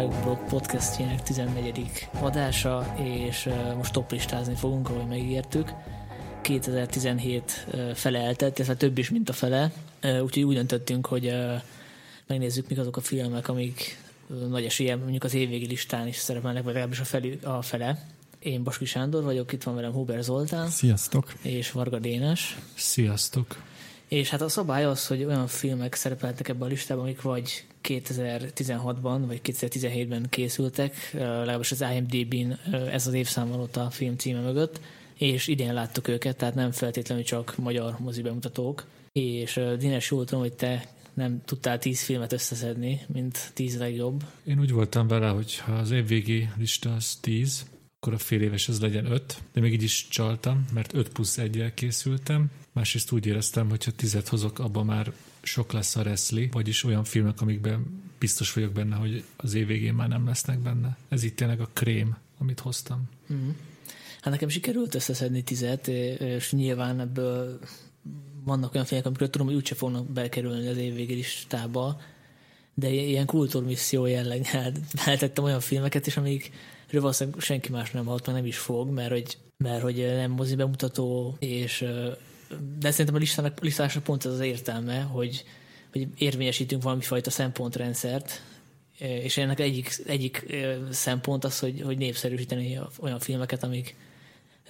Filmvilágblog podcastjének 14. adása, és most toplistázni fogunk, ahogy megígértük. 2017 fele eltelt, illetve több is, mint a fele, úgyhogy úgy döntöttünk, hogy megnézzük, mik azok a filmek, amik nagy esélye mondjuk az évvégi listán is szerepelnek, vagy legalábbis a, felü, a fele. Én Baski Sándor vagyok, itt van velem Huber Zoltán. Sziasztok! És Varga Dénes. Sziasztok! És hát a szabály az, hogy olyan filmek szerepeltek ebben a listában, amik vagy 2016-ban, vagy 2017-ben készültek, legalábbis az IMDb-n ez az évszám van ott a film címe mögött, és idén láttuk őket, tehát nem feltétlenül csak magyar mozi bemutatók. És Dines, jól tudom, hogy te nem tudtál tíz filmet összeszedni, mint tíz legjobb. Én úgy voltam vele, hogy ha az évvégi lista az tíz, akkor a fél éves ez legyen öt, de még így is csaltam, mert öt plusz egyel készültem. Másrészt úgy éreztem, hogy ha tizet hozok, abban már sok lesz a reszli, vagyis olyan filmek, amikben biztos vagyok benne, hogy az év végén már nem lesznek benne. Ez itt tényleg a krém, amit hoztam. Mm. Hát nekem sikerült összeszedni tizet, és nyilván ebből vannak olyan filmek, amikről tudom, hogy úgyse fognak bekerülni az évvégi listába, de ilyen kultúrmisszió jelleggel feltettem olyan filmeket is, amik valószínűleg senki más nem halt, meg nem is fog, mert hogy, mert hogy nem mozi bemutató, és de szerintem a listának, listásnak pont ez az értelme, hogy, hogy érvényesítünk valami fajta szempontrendszert, és ennek egyik, egyik szempont az, hogy, hogy népszerűsíteni olyan filmeket, amik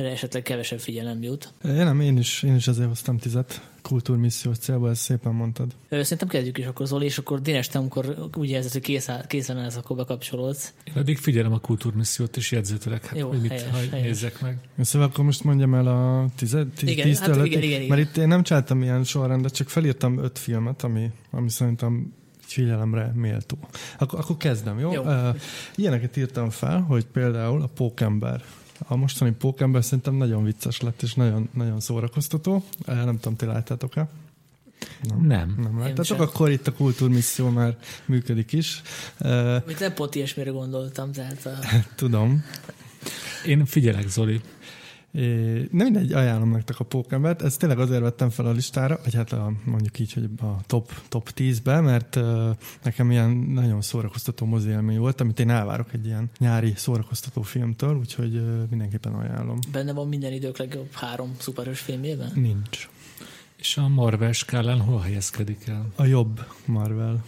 esetleg kevesebb figyelem jut. Én nem, én is, én is azért hoztam tizet kultúrmissziós célba, ezt szépen mondtad. Szerintem kezdjük is akkor Zoli, és akkor Dénes, te amikor úgy érzed, hogy kész, készen állsz, akkor bekapcsolódsz. Én eddig figyelem a kultúrmissziót, és jegyzetelek, hát, Jó, hogy mit helyes, helyes. nézzek meg. Szóval akkor most mondjam el a tized, tíz, igen, tíz hát igen, igen, igen, Mert itt én nem csináltam ilyen sorrendet, csak felírtam öt filmet, ami, ami szerintem figyelemre méltó. Akkor, akkor kezdem, jó? jó. Uh, ilyeneket írtam fel, hogy például a Pókember a mostani pókember szerintem nagyon vicces lett, és nagyon, nagyon szórakoztató. Nem tudom, ti láttátok-e? Nem. Nem, nem láttátok, akkor itt a kultúrmisszió már működik is. Mit nem pont ilyesmire gondoltam, tehát a... Tudom. Én figyelek, Zoli. É, nem mindegy, ajánlom nektek a pókembert. Ez tényleg azért vettem fel a listára, vagy hát a, mondjuk így, hogy a top, top 10-be, mert uh, nekem ilyen nagyon szórakoztató mozi élmény volt, amit én elvárok egy ilyen nyári szórakoztató filmtől, úgyhogy uh, mindenképpen ajánlom. Benne van minden idők legjobb három szuperhős filmjében? Nincs. És a Marvel skálán hol helyezkedik el? A jobb Marvel.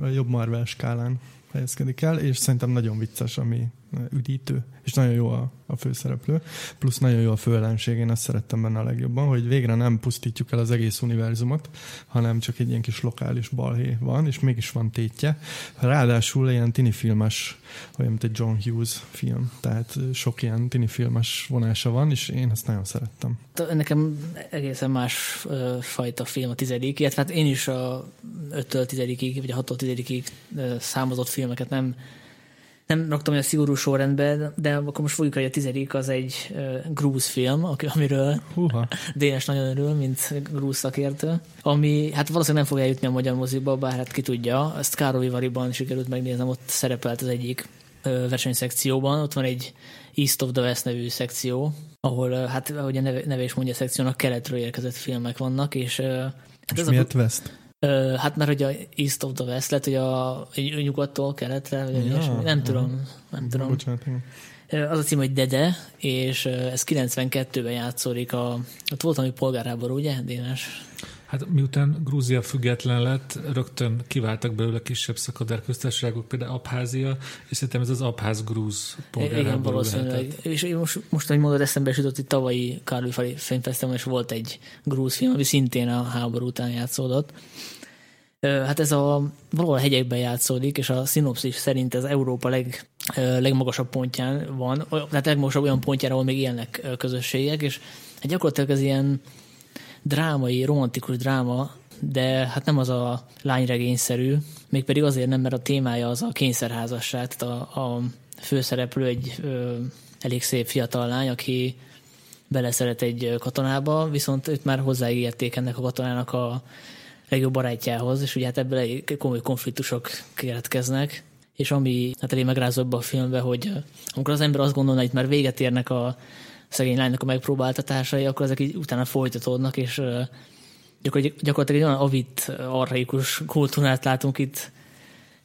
A jobb Marvel skálán helyezkedik el, és szerintem nagyon vicces, ami üdítő, és nagyon jó a, a főszereplő, plusz nagyon jó a főellenség, én azt szerettem benne a legjobban, hogy végre nem pusztítjuk el az egész univerzumot, hanem csak egy ilyen kis lokális balhé van, és mégis van tétje. Ráadásul ilyen tini filmes, olyan, mint egy John Hughes film, tehát sok ilyen tini filmes vonása van, és én ezt nagyon szerettem. Nekem egészen más fajta film a tizedik, illetve hát én is a 5-től tizedikig, vagy a 6-tól tizedikig számozott filmeket nem nem raktam a szigorú sorrendbe, de akkor most fogjuk, hogy a tizedik az egy uh, grúz film, amiről Húha. Dénes nagyon örül, mint grúz szakértő, ami hát valószínűleg nem fog eljutni a magyar moziba, bár hát ki tudja, ezt Károly Variban sikerült megnéznem, ott szerepelt az egyik uh, versenyszekcióban, ott van egy East of the West nevű szekció, ahol, hát ahogy a neve, neve is mondja a szekciónak, keletről érkezett filmek vannak, és Hát és ez miért a, West? Hát mert hogy a East of the West lett, hogy a, nyugattól keletre, vagy ja, nem tudom. Nem tudom. Bocsánat, az a cím, hogy Dede, és ez 92-ben játszódik. A, ott volt ami polgárháború, ugye, Dénes? Hát miután Grúzia független lett, rögtön kiváltak belőle kisebb szakadár köztársaságok, például Abházia, és szerintem ez az Abház-Grúz polgárháború Igen, valószínűleg. Lehetett. És most, most, hogy mondod, eszembe is jutott, hogy tavalyi Karli Filmfesztiválon és volt egy grúz film, ami szintén a háború után játszódott. Hát ez a valahol a hegyekben játszódik, és a szinopszis szerint ez Európa leg, legmagasabb pontján van, tehát legmagasabb olyan pontján, ahol még élnek közösségek, és hát gyakorlatilag ez ilyen drámai, romantikus dráma, de hát nem az a lányregényszerű, mégpedig azért nem, mert a témája az a kényszerházasság, tehát a, a főszereplő egy ö, elég szép fiatal lány, aki beleszeret egy katonába, viszont őt már hozzáígérték ennek a katonának a legjobb barátjához, és ugye hát ebből egy komoly konfliktusok keletkeznek, és ami hát elég megrázó ebbe a filmbe, hogy amikor az ember azt gondolna, hogy itt már véget érnek a szegény lánynak a megpróbáltatásai, akkor ezek így utána folytatódnak, és gyakorlatilag egy olyan avit, arhaikus kultúrát látunk itt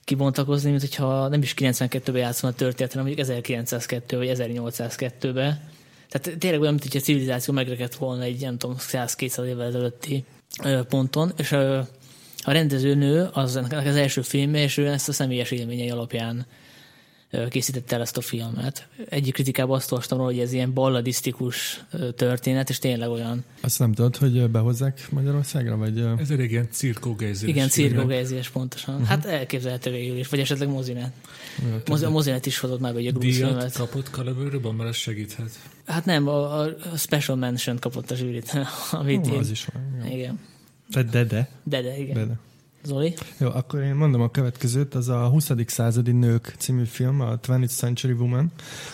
kibontakozni, mint hogyha nem is 92-ben játszom a történet, hanem mondjuk 1902 vagy 1802-ben. Tehát tényleg olyan, mint hogy a civilizáció megrekedt volna egy, nem tudom, 100-200 évvel ezelőtti ponton, és a rendezőnő az ennek az első filmje, és ő ezt a személyes élményei alapján készítette el ezt a filmet. Egyik kritikában azt olvastam róla, hogy ez ilyen balladisztikus történet, és tényleg olyan. Azt nem tudod, hogy behozzák Magyarországra? Vagy... Ez elég ilyen cirkógejzés. Igen, cirkógejzés pontosan. Uh-huh. Hát elképzelhető végül is, vagy esetleg mozinet. Mozi, a mozinet is hozott már egy grúz filmet. kapott Kalevőrőben, mert ez segíthet. Hát nem, a, a Special Mention kapott a zsűrit. Amit Ó, én... az is van. Jó. Igen. De, de, de. De, de, igen. de, de. Zoli? Jó, akkor én mondom a következőt, az a 20. századi nők című film, a 20th Century Woman,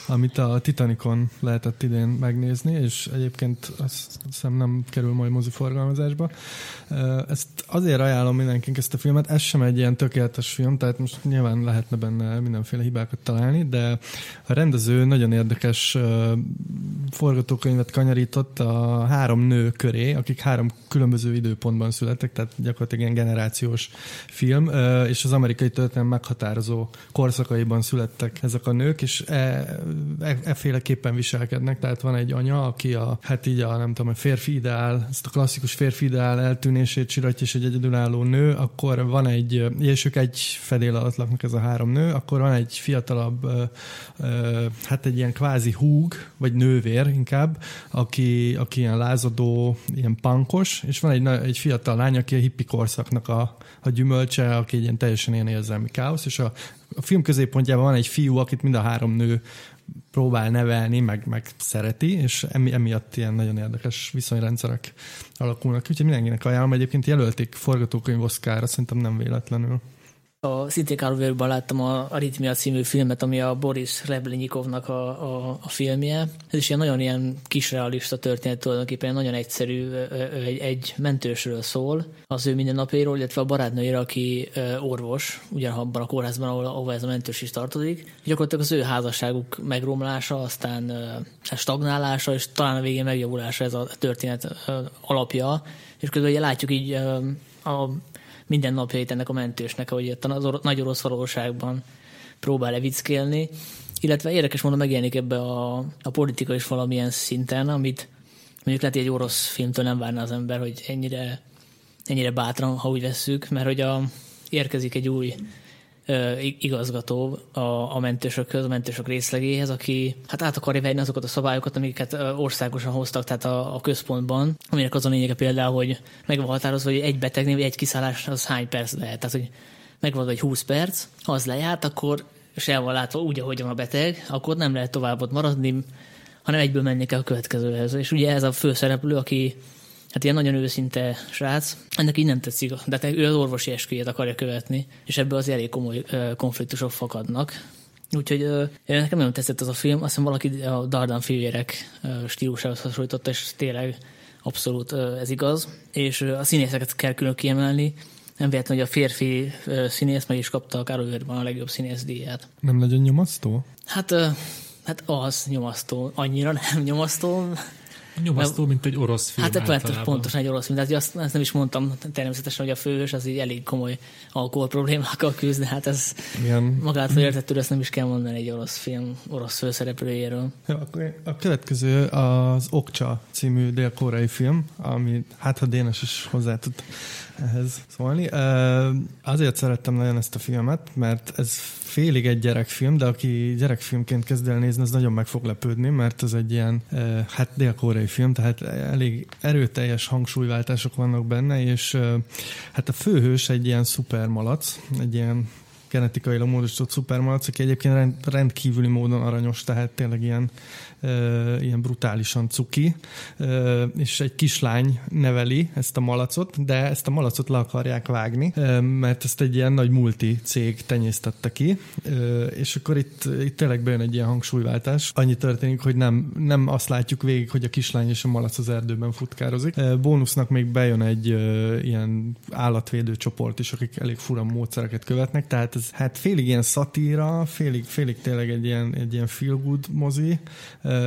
amit a Titanicon lehetett idén megnézni, és egyébként azt hiszem nem kerül majd moziforgalmazásba. Ezt azért ajánlom mindenkinek ezt a filmet, ez sem egy ilyen tökéletes film, tehát most nyilván lehetne benne mindenféle hibákat találni, de a rendező nagyon érdekes forgatókönyvet kanyarított a három nő köré, akik három különböző időpontban születtek, tehát gyakorlatilag ilyen generációs film, és az amerikai történelem meghatározó korszakaiban születtek ezek a nők, és e, e, efféleképpen viselkednek, tehát van egy anya, aki a, hát így a, nem tudom, a férfi ideál, ezt a klasszikus férfi ideál eltűnését csiratja, és egy egyedülálló nő, akkor van egy, és ők egy fedél alatt laknak ez a három nő, akkor van egy fiatalabb, hát egy ilyen kvázi húg, vagy nővér inkább, aki, aki ilyen lázadó, ilyen pankos, és van egy, egy fiatal lány, aki a hippi korszaknak a, a gyümölcse, aki egy ilyen teljesen ilyen érzelmi káosz, és a, a film középpontjában van egy fiú, akit mind a három nő próbál nevelni, meg, meg szereti, és emi, emiatt ilyen nagyon érdekes viszonyrendszerek alakulnak. Úgyhogy mindenkinek ajánlom, egyébként jelölték forgatókönyv Oszkára, szerintem nem véletlenül a szintén Karlovérban láttam a Aritmia című filmet, ami a Boris Reblinyikovnak a, a, a filmje. Ez is ilyen nagyon ilyen kisrealista történet tulajdonképpen, nagyon egyszerű, egy, egy mentősről szól, az ő mindennapjairól, illetve a barátnőjére, aki orvos, ugyanabban a kórházban, ahol, ahol ez a mentős is tartozik. Gyakorlatilag az ő házasságuk megromlása, aztán stagnálása, és talán a végén megjavulása ez a történet alapja, és közben ugye látjuk így a minden napjait ennek a mentősnek, ahogy itt az or- nagy orosz valóságban próbál levickélni, illetve érdekes módon megjelenik ebbe a, a politika is valamilyen szinten, amit mondjuk lehet, hogy egy orosz filmtől nem várna az ember, hogy ennyire, ennyire bátran, ha úgy vesszük, mert hogy a, érkezik egy új igazgató a, a mentősökhöz, a mentősök részlegéhez, aki hát át akarja venni azokat a szabályokat, amiket országosan hoztak, tehát a, a központban, aminek az a lényege például, hogy meg van határozva, hogy egy betegnél, egy kiszállás az hány perc lehet. Tehát, hogy megvan, hogy 20 perc, ha az lejárt, akkor és el van látva úgy, ahogy van a beteg, akkor nem lehet tovább ott maradni, hanem egyből menni kell a következőhez. És ugye ez a főszereplő, aki hát ilyen nagyon őszinte srác, ennek így nem tetszik, de ő az orvosi esküjét akarja követni, és ebből az elég komoly konfliktusok fakadnak. Úgyhogy nekem nagyon tetszett ez a film, azt hiszem valaki a Dardan fivérek stílusához hasonlította, és tényleg abszolút ez igaz. És a színészeket kell külön kiemelni, nem véletlen, hogy a férfi színész meg is kapta a Károlvérban a legjobb színész díját. Nem nagyon nyomasztó? Hát, hát az nyomasztó. Annyira nem nyomasztó. Nyomasztó, mint egy orosz film Hát pontosan, pontosan egy orosz film. Tehát azt, azt nem is mondtam természetesen, hogy a főhős az így elég komoly alkohol problémákkal küzd, de hát ez Igen. magától értettől ezt nem is kell mondani egy orosz film, orosz főszereplőjéről. Ja, akkor a következő az Okcsa című dél-koreai film, ami hát ha Dénes is hozzá tud ehhez szólni. Azért szerettem nagyon ezt a filmet, mert ez félig egy gyerekfilm, de aki gyerekfilmként kezd el nézni, az nagyon meg fog lepődni, mert ez egy ilyen, hát dél-koreai film, tehát elég erőteljes hangsúlyváltások vannak benne, és hát a főhős egy ilyen szupermalac, egy ilyen genetikailag módosított szupermalac, aki egyébként rendkívüli módon aranyos, tehát tényleg ilyen ilyen brutálisan cuki, és egy kislány neveli ezt a malacot, de ezt a malacot le akarják vágni, mert ezt egy ilyen nagy multi cég tenyésztette ki, és akkor itt, itt tényleg bejön egy ilyen hangsúlyváltás. Annyi történik, hogy nem, nem azt látjuk végig, hogy a kislány és a malac az erdőben futkározik. Bónusznak még bejön egy ilyen állatvédő csoport is, akik elég fura módszereket követnek, tehát ez hát félig ilyen szatíra, félig, félig tényleg egy ilyen, egy ilyen feel good mozi,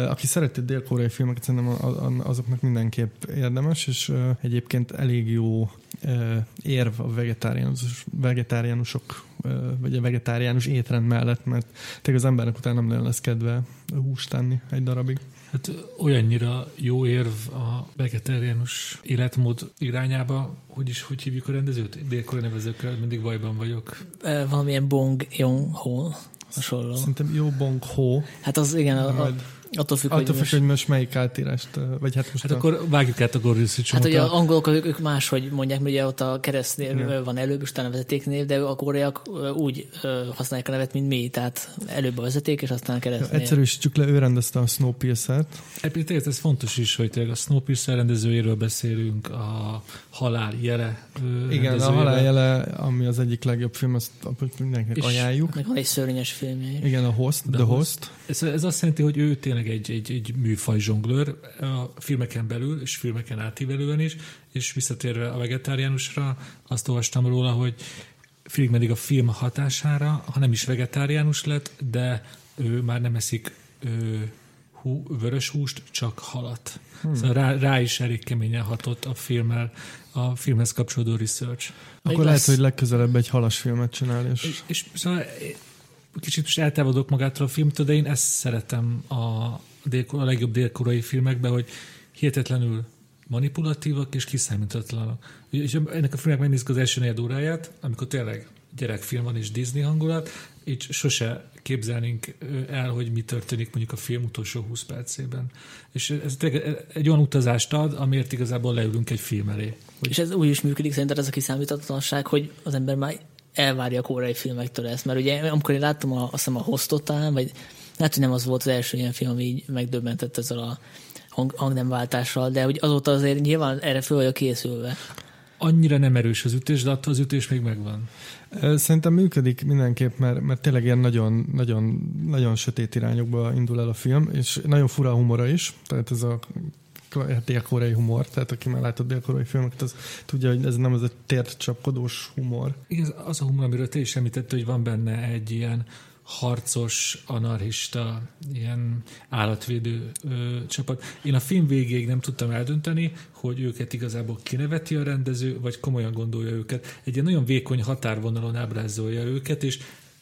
aki szereti dél-koreai filmeket, szerintem azoknak mindenképp érdemes, és egyébként elég jó érv a vegetáriánus, vegetáriánusok vagy a vegetáriánus étrend mellett, mert tényleg az embernek utána nem nagyon lesz kedve húst tenni egy darabig. Hát olyannyira jó érv a vegetáriánus életmód irányába, hogy is, hogy hívjuk a rendezőt? Délkori nevezőkkel mindig bajban vagyok. Valamilyen Bong Joon-ho hasonló. Szerintem jó Bong Ho. Hát az igen, a, a, Attól függ, Attól függ, hogy most melyik átírást, vagy hát most Hát a... akkor vágjuk át a Gordius Hát ugye a angolok ők, ők máshogy mondják, mert ugye ott a keresztnév Igen. van előbb, és utána a vezetéknév, de a koreaiak úgy használják a nevet, mint mi, tehát előbb a vezeték, és aztán a keresztnév. Ja, egyszerűsítsük le, ő rendezte a Snowpiercer-t. Egyébként ez fontos is, hogy a Snowpiercer rendezőjéről beszélünk, a Halál jele Igen, a Halál jele, ami az egyik legjobb film, azt mindenkinek ajánljuk. Meg van egy szörnyes filmje. Igen, a Host, The, The Host. Host. Ez, ez azt jelenti, hogy ő tényleg egy, egy, egy műfaj zsonglőr a filmeken belül, és filmeken átívelően is, és visszatérve a vegetáriánusra, azt olvastam róla, hogy félig meddig a film hatására, ha nem is vegetáriánus lett, de ő már nem eszik ő, hú, vörös húst, csak halat. Hmm. Szóval rá, rá is elég keményen hatott a filmmel, a filmhez kapcsolódó research. Akkor Még lehet, lesz... hogy legközelebb egy halas filmet csinál. És... És, és szóval kicsit most eltávolodok magától a filmtől, de én ezt szeretem a, a legjobb délkorai filmekben, hogy hihetetlenül manipulatívak és kiszámíthatatlanok. És ennek a filmnek megnézzük az első negyed óráját, amikor tényleg gyerekfilm van és Disney hangulat, így sose képzelnénk el, hogy mi történik mondjuk a film utolsó 20 percében. És ez egy olyan utazást ad, amiért igazából leülünk egy film elé. Hogy... És ez úgy is működik szerinted ez a kiszámíthatatlanság, hogy az ember már elvárja a koreai filmektől ezt, mert ugye amikor én láttam a, azt hiszem a Hostot talán, vagy lehet, hogy nem az volt az első ilyen film, ami így megdöbbentett ezzel a hang, hangnemváltással, de hogy azóta azért nyilván erre föl vagyok készülve. Annyira nem erős az ütés, de attól az ütés még megvan. Szerintem működik mindenképp, mert, mert tényleg ilyen nagyon, nagyon, nagyon sötét irányokba indul el a film, és nagyon fura a humora is, tehát ez a dél-koreai humor, tehát aki már látott dél-koreai filmeket, az tudja, hogy ez nem az a tért csapkodós humor. Igen, az a humor, amiről te is említett, hogy van benne egy ilyen harcos, anarchista, ilyen állatvédő ö, csapat. Én a film végéig nem tudtam eldönteni, hogy őket igazából kineveti a rendező, vagy komolyan gondolja őket. Egy ilyen nagyon vékony határvonalon ábrázolja őket, és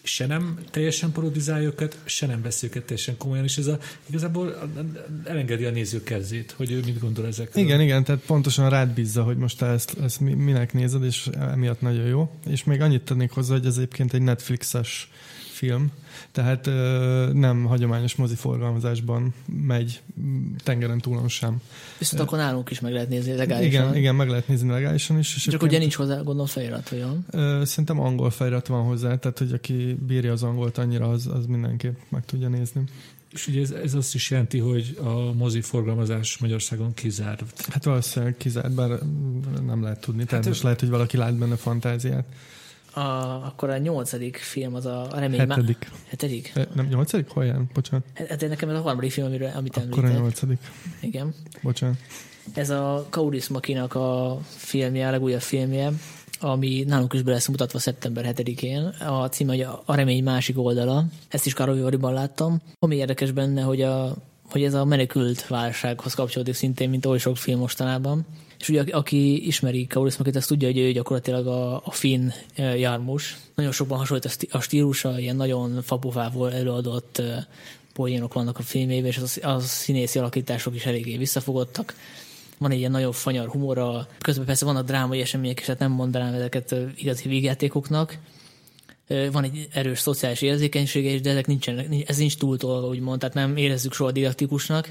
se nem teljesen parodizálja őket, se nem vesz őket teljesen komolyan, és ez a, igazából elengedi a néző kezét, hogy ő mit gondol ezekről. Igen, igen, tehát pontosan rád bízza, hogy most te ezt, ezt minek nézed, és emiatt nagyon jó. És még annyit tennék hozzá, hogy ez egyébként egy Netflixes film, tehát ö, nem hagyományos moziforgalmazásban megy tengeren túlon sem. Viszont akkor nálunk is meg lehet nézni legálisan. Igen, igen meg lehet nézni legálisan is. És Csak ugye nincs hozzá gondolom felirat, vagy Ö, szerintem angol felirat van hozzá, tehát hogy aki bírja az angolt annyira, az, az mindenképp meg tudja nézni. És ugye ez, ez azt is jelenti, hogy a mozi forgalmazás Magyarországon kizárt. Hát valószínűleg kizárt, bár nem lehet tudni. Tehát hát most lehet, hogy valaki lát benne fantáziát a, akkor a nyolcadik film az a, a remény Hetedik. Má... Hetedik? E, nem nyolcadik? Hol jön? Bocsánat. Hát nekem ez a harmadik film, amiről, amit Akkor említett. a nyolcadik. Igen. Bocsánat. Ez a Kauris Makinak a filmje, a legújabb filmje, ami nálunk is be lesz mutatva szeptember 7-én. A cím, hogy a remény másik oldala. Ezt is Károly láttam. Ami érdekes benne, hogy, a, hogy ez a menekült válsághoz kapcsolódik szintén, mint oly sok film mostanában. És ugye aki ismeri Kaurismakit, azt tudja, hogy ő gyakorlatilag a, a finn jármus. Nagyon sokban hasonlít a stílusa, ilyen nagyon fapufából előadott poénok vannak a filmében, és az, az színészi alakítások is eléggé visszafogottak. Van egy ilyen nagyon fanyar humora, közben persze vannak drámai események, és hát nem mondanám ezeket igazi vígjátékoknak. Van egy erős szociális érzékenysége is, de ezek nincsenek, ez nincs túltolva, úgymond, tehát nem érezzük soha didaktikusnak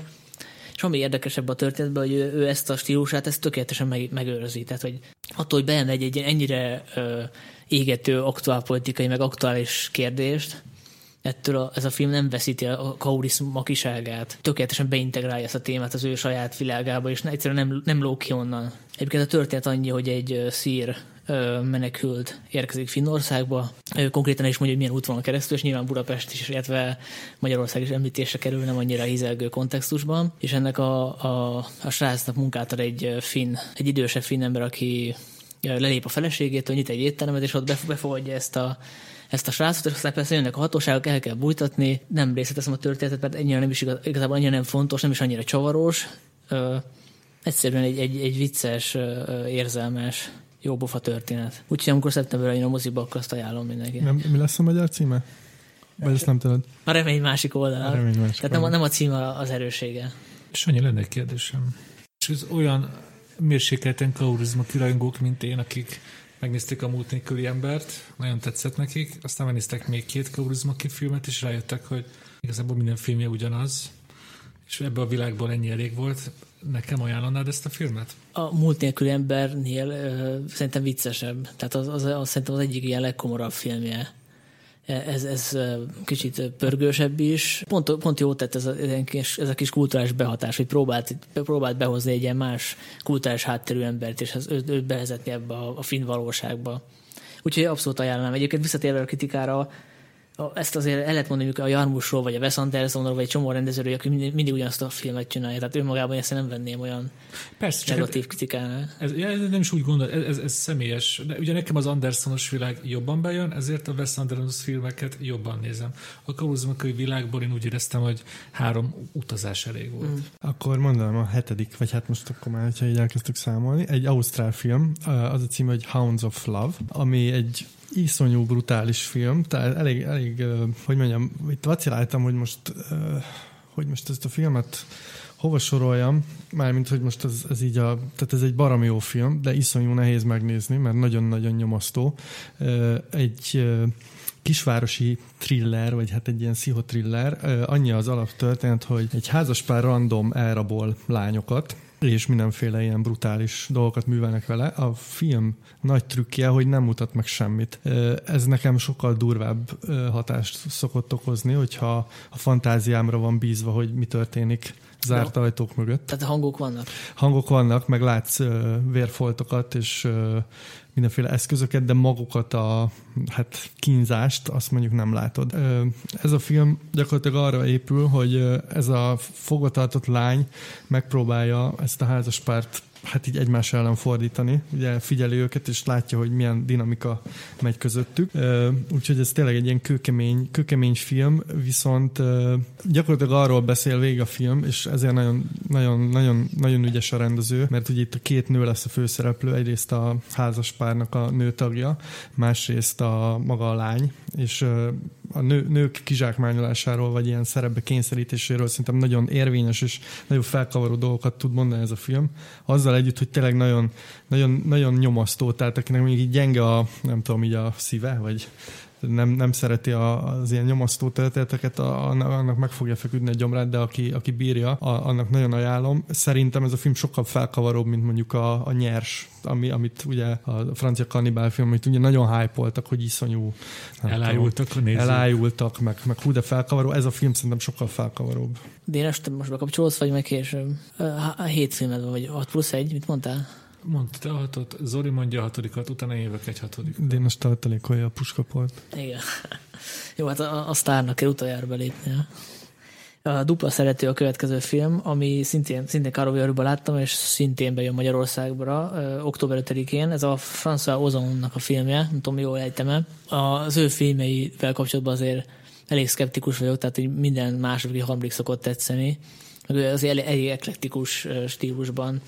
és ami érdekesebb a történetben, hogy ő, ő ezt a stílusát ezt tökéletesen meg, megőrzi. Tehát, hogy attól, hogy beemegy egy ennyire ö, égető aktuálpolitikai, meg aktuális kérdést, ettől a, ez a film nem veszíti a Kauris makiságát, tökéletesen beintegrálja ezt a témát az ő saját világába, és egyszerűen nem, nem lók ki onnan. Egyébként a történet annyi, hogy egy szír menekült érkezik Finnországba. Konkrétan is mondja, hogy milyen útvonal keresztül, és nyilván Budapest is, illetve Magyarország is említésre kerül, nem annyira hizelgő kontextusban. És ennek a, a, a srácnak munkát ad egy finn, egy idősebb finn ember, aki lelép a feleségétől, nyit egy éttermet, és ott befogadja ezt a ezt a srácot, és aztán persze jönnek a hatóságok, el kell bújtatni, nem részletezem a történetet, mert ennyire nem is igaz, igazából annyira nem fontos, nem is annyira csavaros, egyszerűen egy, egy, egy vicces, érzelmes jó bofa történet. Úgyhogy amikor szeptemberben jön a moziba, akkor azt ajánlom mindenki. Nem, mi lesz a magyar címe? Vagy ezt nem tudod? A remény másik oldala. A remény másik Tehát nem, a- nem a címe az erősége. És annyi lenne egy kérdésem. És ez olyan mérsékelten kaurizma kirajongók, mint én, akik megnézték a múlt nélküli embert, nagyon tetszett nekik, aztán megnéztek még két kaurizma filmet, és rájöttek, hogy igazából minden filmje ugyanaz, és ebbe a világból ennyi elég volt. Nekem ajánlanád ezt a filmet? A múlt nélküli embernél ö, szerintem viccesebb. Tehát az, az, az, szerintem az egyik ilyen legkomorabb filmje. Ez, ez ö, kicsit pörgősebb is. Pont, pont jó tett ez a, ez a kis- ez kulturális behatás, hogy próbált, próbált behozni egy ilyen más kulturális hátterű embert, és ez, őt, őt bevezetni ebbe a, a finn valóságba. Úgyhogy abszolút ajánlom. Egyébként visszatérve a kritikára, ezt azért el lehet mondani mondjuk a Jarmusról, vagy a Wes Andersonról, vagy egy csomó rendezőről, aki mindig, mindig ugyanazt a filmet csinálja. Tehát önmagában ezt nem venném olyan Persze, negatív kritikának. Ez, ja, ez nem is úgy gondol, ez, ez, ez személyes. De ugye nekem az Andersonos világ jobban bejön, ezért a Wes Anderson filmeket jobban nézem. A kaurizmakai világból én úgy éreztem, hogy három utazás elég volt. Mm. Akkor mondanám a hetedik, vagy hát most akkor már, hogyha így elkezdtük számolni, egy ausztrál film, az a címe, hogy Hounds of Love, ami egy iszonyú brutális film, tehát elég, elég hogy mondjam, itt vaciláltam, hogy most, hogy most ezt a filmet hova soroljam, mármint, hogy most ez, ez így a, tehát ez egy baromi jó film, de iszonyú nehéz megnézni, mert nagyon-nagyon nyomasztó. Egy kisvárosi thriller, vagy hát egy ilyen pszichotriller. Annyi az alaptörténet, hogy egy házaspár random elrabol lányokat, és mindenféle ilyen brutális dolgokat művelnek vele. A film nagy trükkje, hogy nem mutat meg semmit. Ez nekem sokkal durvább hatást szokott okozni, hogyha a fantáziámra van bízva, hogy mi történik zárt ajtók mögött. Tehát hangok vannak. Hangok vannak, meg látsz vérfoltokat és mindenféle eszközöket, de magukat a hát kínzást, azt mondjuk nem látod. Ez a film gyakorlatilag arra épül, hogy ez a fogvatartott lány megpróbálja ezt a házaspárt hát így egymás ellen fordítani. Ugye figyeli őket, és látja, hogy milyen dinamika megy közöttük. Úgyhogy ez tényleg egy ilyen kőkemény, kőkemény film, viszont gyakorlatilag arról beszél végig a film, és ezért nagyon, nagyon, nagyon, nagyon ügyes a rendező, mert ugye itt a két nő lesz a főszereplő, egyrészt a házaspárnak a nőtagja, másrészt a maga a lány, és a nő, nők kizsákmányolásáról, vagy ilyen szerepbe kényszerítéséről szerintem nagyon érvényes és nagyon felkavaró dolgokat tud mondani ez a film. Azzal együtt, hogy tényleg nagyon, nagyon, nagyon nyomasztó, tehát akinek még így gyenge a, nem tudom, így a szíve, vagy nem, nem szereti a, az ilyen nyomasztó történeteket, a- annak, meg fogja feküdni a gyomrát, de aki, aki bírja, a, annak nagyon ajánlom. Szerintem ez a film sokkal felkavaróbb, mint mondjuk a, a nyers, ami, amit ugye a francia kannibál film, amit ugye nagyon hype hogy iszonyú Elájultak a tudom, nézők. elájultak, meg, meg hú, de felkavaró. Ez a film szerintem sokkal felkavaróbb. Dénes, te most bekapcsolódsz, vagy meg később? Hét filmed vagy 6 plusz egy, mit mondtál? Mondta te a hatot, Zoli mondja a hatodikat, utána jövök egy hatodikat. Dénes tartalékolja a puskaport. Igen. Jó, hát a, a sztárnak kell utoljára belépnie. A dupla szerető a következő film, ami szintén, szintén Karoviarúban láttam, és szintén bejön Magyarországra ö, október 5-én. Ez a François Ozonnak a filmje, nem tudom, jól ejtem el. Az ő filmeivel kapcsolatban azért elég szkeptikus vagyok, tehát hogy minden második, harmadik szokott tetszeni. Meg ő azért elég, elég eklektikus stílusban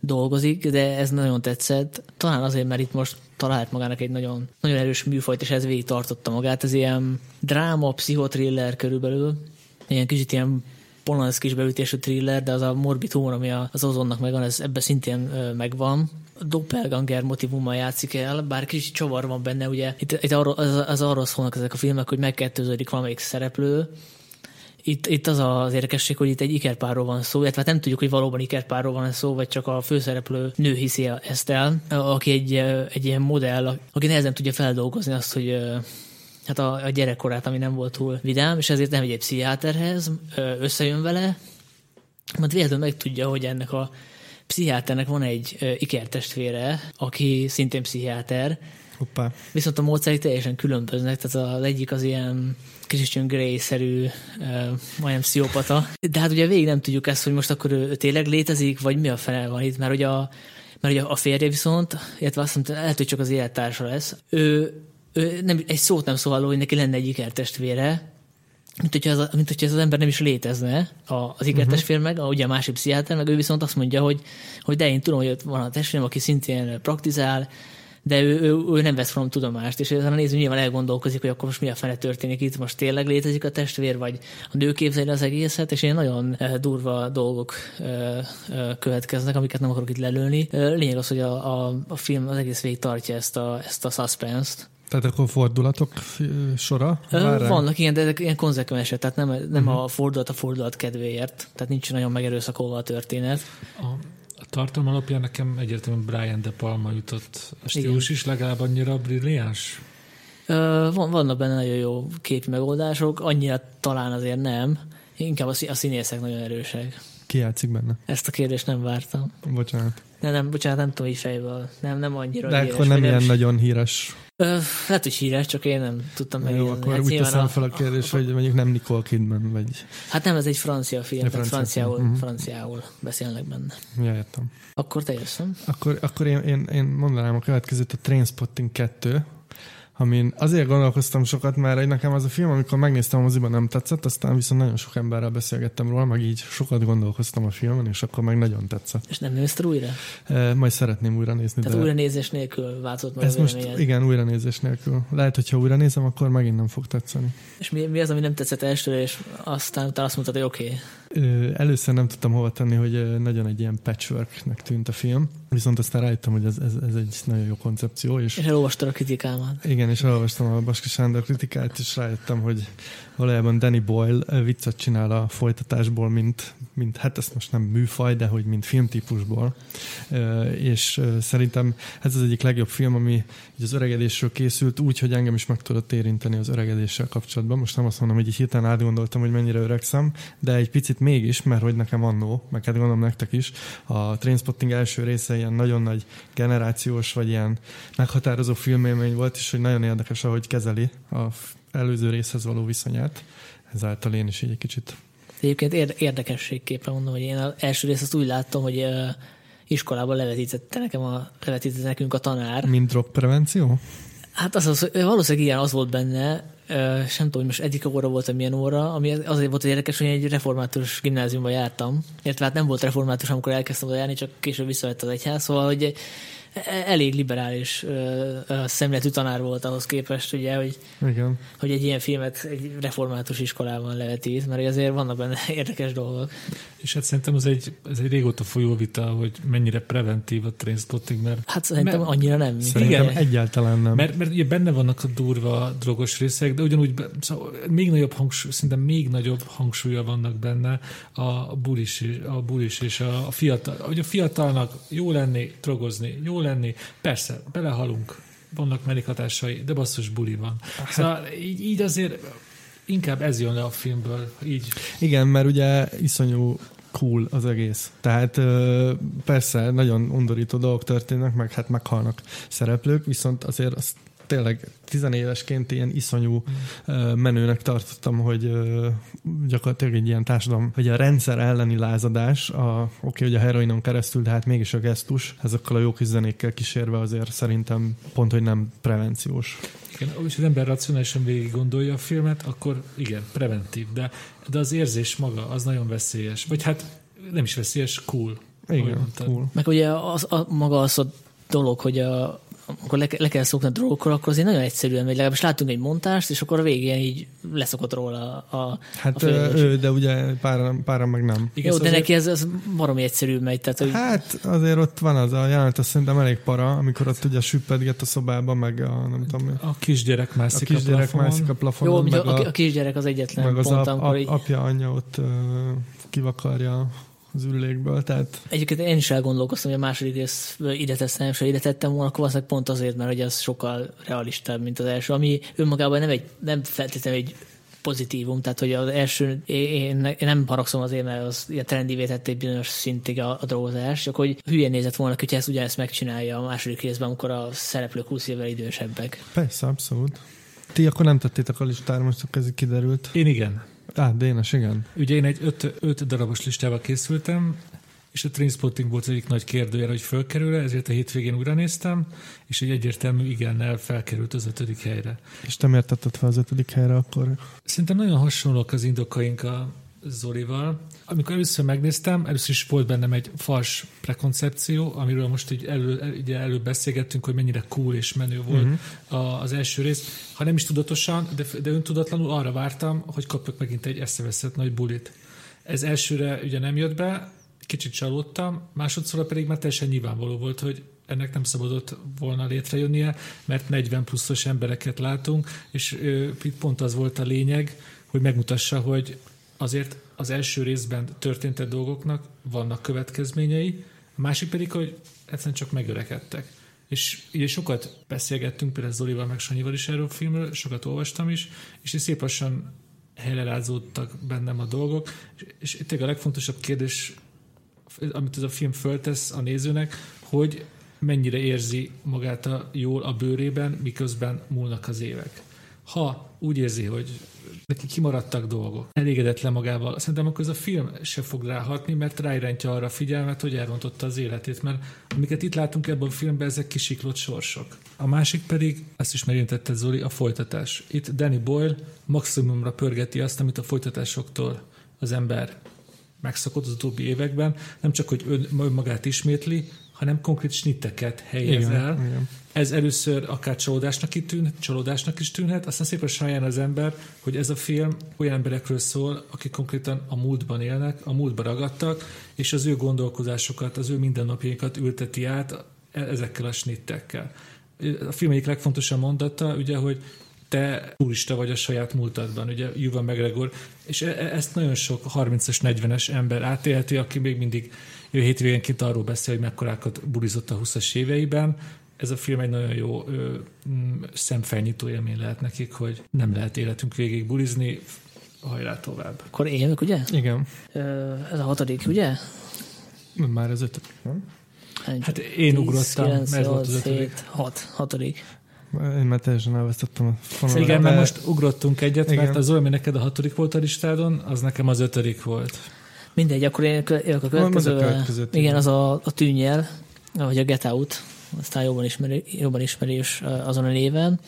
dolgozik, de ez nagyon tetszett. Talán azért, mert itt most talált magának egy nagyon, nagyon erős műfajt, és ez végig tartotta magát. Ez ilyen dráma, pszichotriller körülbelül. Ilyen kicsit ilyen Polanszkis beütésű thriller, de az a morbid humor, ami az ozonnak megvan, ez ebben szintén megvan. Doppelganger motivummal játszik el, bár kicsit csavar van benne, ugye itt, itt arról, az, az arról szólnak ezek a filmek, hogy megkettőződik valamelyik szereplő, itt, itt az az érdekesség, hogy itt egy ikerpárról van szó, illetve hát nem tudjuk, hogy valóban ikerpárról van szó, vagy csak a főszereplő nő hiszi ezt el, aki egy, egy ilyen modell, aki nehezen tudja feldolgozni azt, hogy hát a, a gyerekkorát, ami nem volt túl vidám, és ezért nem egy pszichiáterhez, összejön vele, majd véletlenül megtudja, hogy ennek a pszichiáternek van egy ikertestvére, aki szintén pszichiáter, Hoppá. Viszont a módszerek teljesen különböznek, tehát az egyik az ilyen Christian Grey-szerű, uh, majdnem pszichopata. De hát ugye végig nem tudjuk ezt, hogy most akkor ő, ő tényleg létezik, vagy mi a fene van itt, mert ugye a, mert ugye a férje viszont, illetve azt mondta, lehet, hogy csak az élettársa lesz, ő, ő nem, egy szót nem szól arról, hogy neki lenne egy ikertestvére, mint hogyha, az, mint hogyha ez az ember nem is létezne, a, az ikertestvér meg, a, ugye a másik pszichiáter, meg ő viszont azt mondja, hogy, hogy de én tudom, hogy ott van a testvérem, aki szintén praktizál, de ő, ő, ő nem vesz rólam tudomást, és ezen a néző nyilván elgondolkozik, hogy akkor most mi a fene történik itt, most tényleg létezik a testvér, vagy a nő képzeli az egészet, és ilyen nagyon eh, durva dolgok eh, eh, következnek, amiket nem akarok itt lelőni. Lényeg az, hogy a, a, a film az egész végig tartja ezt a, ezt a suspense-t, tehát akkor fordulatok sora? Vár Vannak ilyen, de ezek ilyen konzekvensek, tehát nem, nem uh-huh. a fordulat a fordulat kedvéért, tehát nincs nagyon megerőszakolva a történet. A tartalom alapján nekem egyértelműen Brian De Palma jutott. A stílus is legalább annyira brilliáns? Van, vannak benne nagyon jó képi megoldások, annyira talán azért nem. Inkább a színészek nagyon erősek. Ki játszik benne? Ezt a kérdést nem vártam. Bocsánat. Nem, nem, bocsánat, nem tudom így fejből. Nem, nem annyira De híres, akkor nem ilyen nagyon híres Ö, lehet, hogy híres, csak én nem tudtam meg. Jó, akkor hát úgy teszem a, fel a kérdést, a, hogy mondjuk nem Nicole Kidman, vagy... Hát nem, ez egy francia film, egy francia franciául, film. Uh-huh. franciául beszélnek benne. Ja, értem. Akkor teljesen. Akkor, akkor én, én, én mondanám a következőt, a Trainspotting 2, amin azért gondolkoztam sokat, mert nekem az a film, amikor megnéztem a moziban nem tetszett, aztán viszont nagyon sok emberrel beszélgettem róla, meg így sokat gondolkoztam a filmen, és akkor meg nagyon tetszett. És nem nézted újra? E, majd szeretném újra nézni. Tehát de... újra nézés nélkül változott meg Ez most, igen, újra nézés nélkül. Lehet, hogyha újra nézem, akkor megint nem fog tetszeni. És mi, mi az, ami nem tetszett elsőre, és aztán utána azt mondtad, hogy oké? Okay. Először nem tudtam hova tenni, hogy nagyon egy ilyen patchworknek tűnt a film, viszont aztán rájöttem, hogy ez, ez, ez egy nagyon jó koncepció. És, és elolvastad a kritikámat. Igen, és elolvastam a Baski Sándor kritikát, és rájöttem, hogy valójában Danny Boyle viccet csinál a folytatásból, mint, mint hát ezt most nem műfaj, de hogy mint filmtípusból. És szerintem ez az egyik legjobb film, ami az öregedésről készült, úgy, hogy engem is meg tudott érinteni az öregedéssel kapcsolatban. Most nem azt mondom, hogy így hirtelen átgondoltam, hogy mennyire öregszem, de egy picit mégis, mert hogy nekem annó, meg hát gondolom nektek is, a Trainspotting első része ilyen nagyon nagy generációs, vagy ilyen meghatározó filmélmény volt, és hogy nagyon érdekes, ahogy kezeli a előző részhez való viszonyát. Ezáltal én is így egy kicsit... Egyébként érdekességképpen mondom, hogy én az első részt azt úgy láttam, hogy iskolában levetítette nekem a, levetítette nekünk a tanár. Mint drog prevenció? Hát az, az, valószínűleg ilyen az volt benne, sem tudom, hogy most egyik óra volt, milyen óra, ami azért volt érdekes, hogy egy református gimnáziumban jártam, illetve hát nem volt református, amikor elkezdtem oda járni, csak később visszavett az egyház, szóval hogy elég liberális uh, szemletű tanár volt ahhoz képest, ugye, hogy, Igen. hogy egy ilyen filmet egy református iskolában levetít, mert azért vannak benne érdekes dolgok. És hát szerintem az egy, ez egy régóta folyó vita, hogy mennyire preventív a trainspotting, mert... Hát szerintem mert, annyira nem. Szerintem igen, egyáltalán nem. Mert, mert ugye benne vannak a durva drogos részek, de ugyanúgy szóval még nagyobb hangsúly, szerintem még nagyobb hangsúlya vannak benne a bulis, a bulis és a, a fiatal, hogy a fiatalnak jó lenni, drogozni, jó lenni, persze, belehalunk, vannak mellékhatásai, de basszus buli van. Hát, szóval így, így azért inkább ez jön le a filmből, így. Igen, mert ugye iszonyú cool az egész. Tehát persze nagyon undorító dolgok történnek, meg hát meghalnak szereplők, viszont azért azt tényleg tizenévesként ilyen iszonyú menőnek tartottam, hogy gyakorlatilag egy ilyen társadalom, vagy a rendszer elleni lázadás, a, oké, hogy a heroinon keresztül, de hát mégis a gesztus, ezekkel a jó kis zenékkel kísérve azért szerintem pont, hogy nem prevenciós. Igen, és az ember racionálisan végig gondolja a filmet, akkor igen, preventív, de, de az érzés maga az nagyon veszélyes. Vagy hát nem is veszélyes, cool. Igen, cool. Meg ugye az, a, maga az a dolog, hogy a, akkor le, le kell szokni a drogokkal, akkor azért nagyon egyszerűen megy. Legalábbis látunk egy montást, és akkor a végén így leszokott róla a Hát a ő, de ugye pára, pára meg nem. Igen, Jó, de azért... neki ez, ez baromi egyszerű megy. Tehát, hogy... Hát azért ott van az a jelenet, azt szerintem elég para, amikor ott ugye süppedget a szobában, meg a nem tudom. A kisgyerek mászik a, kisgyerek a mászik a plafonon. Jó, meg a, a, a kisgyerek az egyetlen meg pont, az ap, így... apja, anyja ott uh, kivakarja az üllékből. Tehát... Egyébként én is elgondolkoztam, hogy a második rész ide teszem, és ide tettem volna, akkor valószínűleg pont azért, mert hogy az sokkal realistább, mint az első, ami önmagában nem, egy, nem feltétlenül egy pozitívum, tehát hogy az első, én, én nem haragszom azért, mert az ilyen trendivé tette egy bizonyos szintig a, a drogozás, csak hogy hülye nézett volna, hogyha ezt ugyanezt megcsinálja a második részben, amikor a szereplők 20 évvel idősebbek. Persze, abszolút. Ti akkor nem tettétek a listára, most ez kiderült. Én igen. Á, Dénes, igen. Ugye én egy öt, öt darabos listával készültem, és a Trainspotting volt az egyik nagy kérdőjel, hogy fölkerül ezért a hétvégén újra néztem, és egy egyértelmű igennel felkerült az ötödik helyre. És te miért tetted fel az ötödik helyre akkor? Szerintem nagyon hasonlók az indokaink a Zolival. Amikor először megnéztem, először is volt bennem egy fals prekoncepció, amiről most így elő, ugye előbb beszélgettünk, hogy mennyire cool és menő volt uh-huh. az első rész. Ha nem is tudatosan, de, de öntudatlanul arra vártam, hogy kapjak megint egy eszeveszett nagy bulit. Ez elsőre ugye nem jött be, kicsit csalódtam, másodszorra pedig már teljesen nyilvánvaló volt, hogy ennek nem szabadott volna létrejönnie, mert 40 pluszos embereket látunk, és pont az volt a lényeg, hogy megmutassa, hogy azért az első részben történt dolgoknak vannak következményei, a másik pedig, hogy egyszerűen csak megörekedtek. És ugye sokat beszélgettünk például Zolival meg Sanyival is erről a filmről, sokat olvastam is, és szép lassan helyrázódtak bennem a dolgok, és, és tényleg a legfontosabb kérdés, amit ez a film föltesz a nézőnek, hogy mennyire érzi magát a, jól a bőrében, miközben múlnak az évek. Ha úgy érzi, hogy neki kimaradtak dolgok, elégedetlen magával, szerintem akkor ez a film se fog ráhatni, mert ráirányítja arra a figyelmet, hogy elrontotta az életét, mert amiket itt látunk ebben a filmben, ezek kisiklott sorsok. A másik pedig, ezt is megérintette Zoli, a folytatás. Itt Danny Boyle maximumra pörgeti azt, amit a folytatásoktól az ember megszokott az utóbbi években, nem csak, hogy ön, önmagát ismétli, hanem konkrét snitteket helyez igen, el. Igen. Ez először akár csalódásnak, tűn, csalódásnak is tűnhet, aztán szépen saján az ember, hogy ez a film olyan emberekről szól, akik konkrétan a múltban élnek, a múltban ragadtak, és az ő gondolkozásokat, az ő mindennapjainkat ülteti át ezekkel a snittekkel. A film egyik legfontosabb mondata, ugye, hogy te turista vagy a saját múltadban, ugye Juva McGregor, és e- e- ezt nagyon sok 30-as, 40-es ember átélti, aki még mindig ő hétvégenként arról beszél, hogy mekkorákat bulizott a 20-as éveiben. Ez a film egy nagyon jó ö, mm, szemfelnyitó élmény lehet nekik, hogy nem lehet életünk végig bulizni, hajrá tovább. Akkor én, ugye? Igen. Ö, ez a hatodik, ugye? Már az ötödik, nem? Hát én 10, ugrottam, 9, mert 8, volt az ötödik. 7, 6, hatodik. Én már teljesen elvesztettem a fonalat. Igen, mert most ugrottunk egyet, Igen. mert az olyan, neked a hatodik volt a listádon, az nekem az ötödik volt. Mindegy, akkor én jövök a következő. A következő igen, az a, a tűnyel, vagy a Get Out, aztán jobban ismeri, jobban ismerés azon a néven.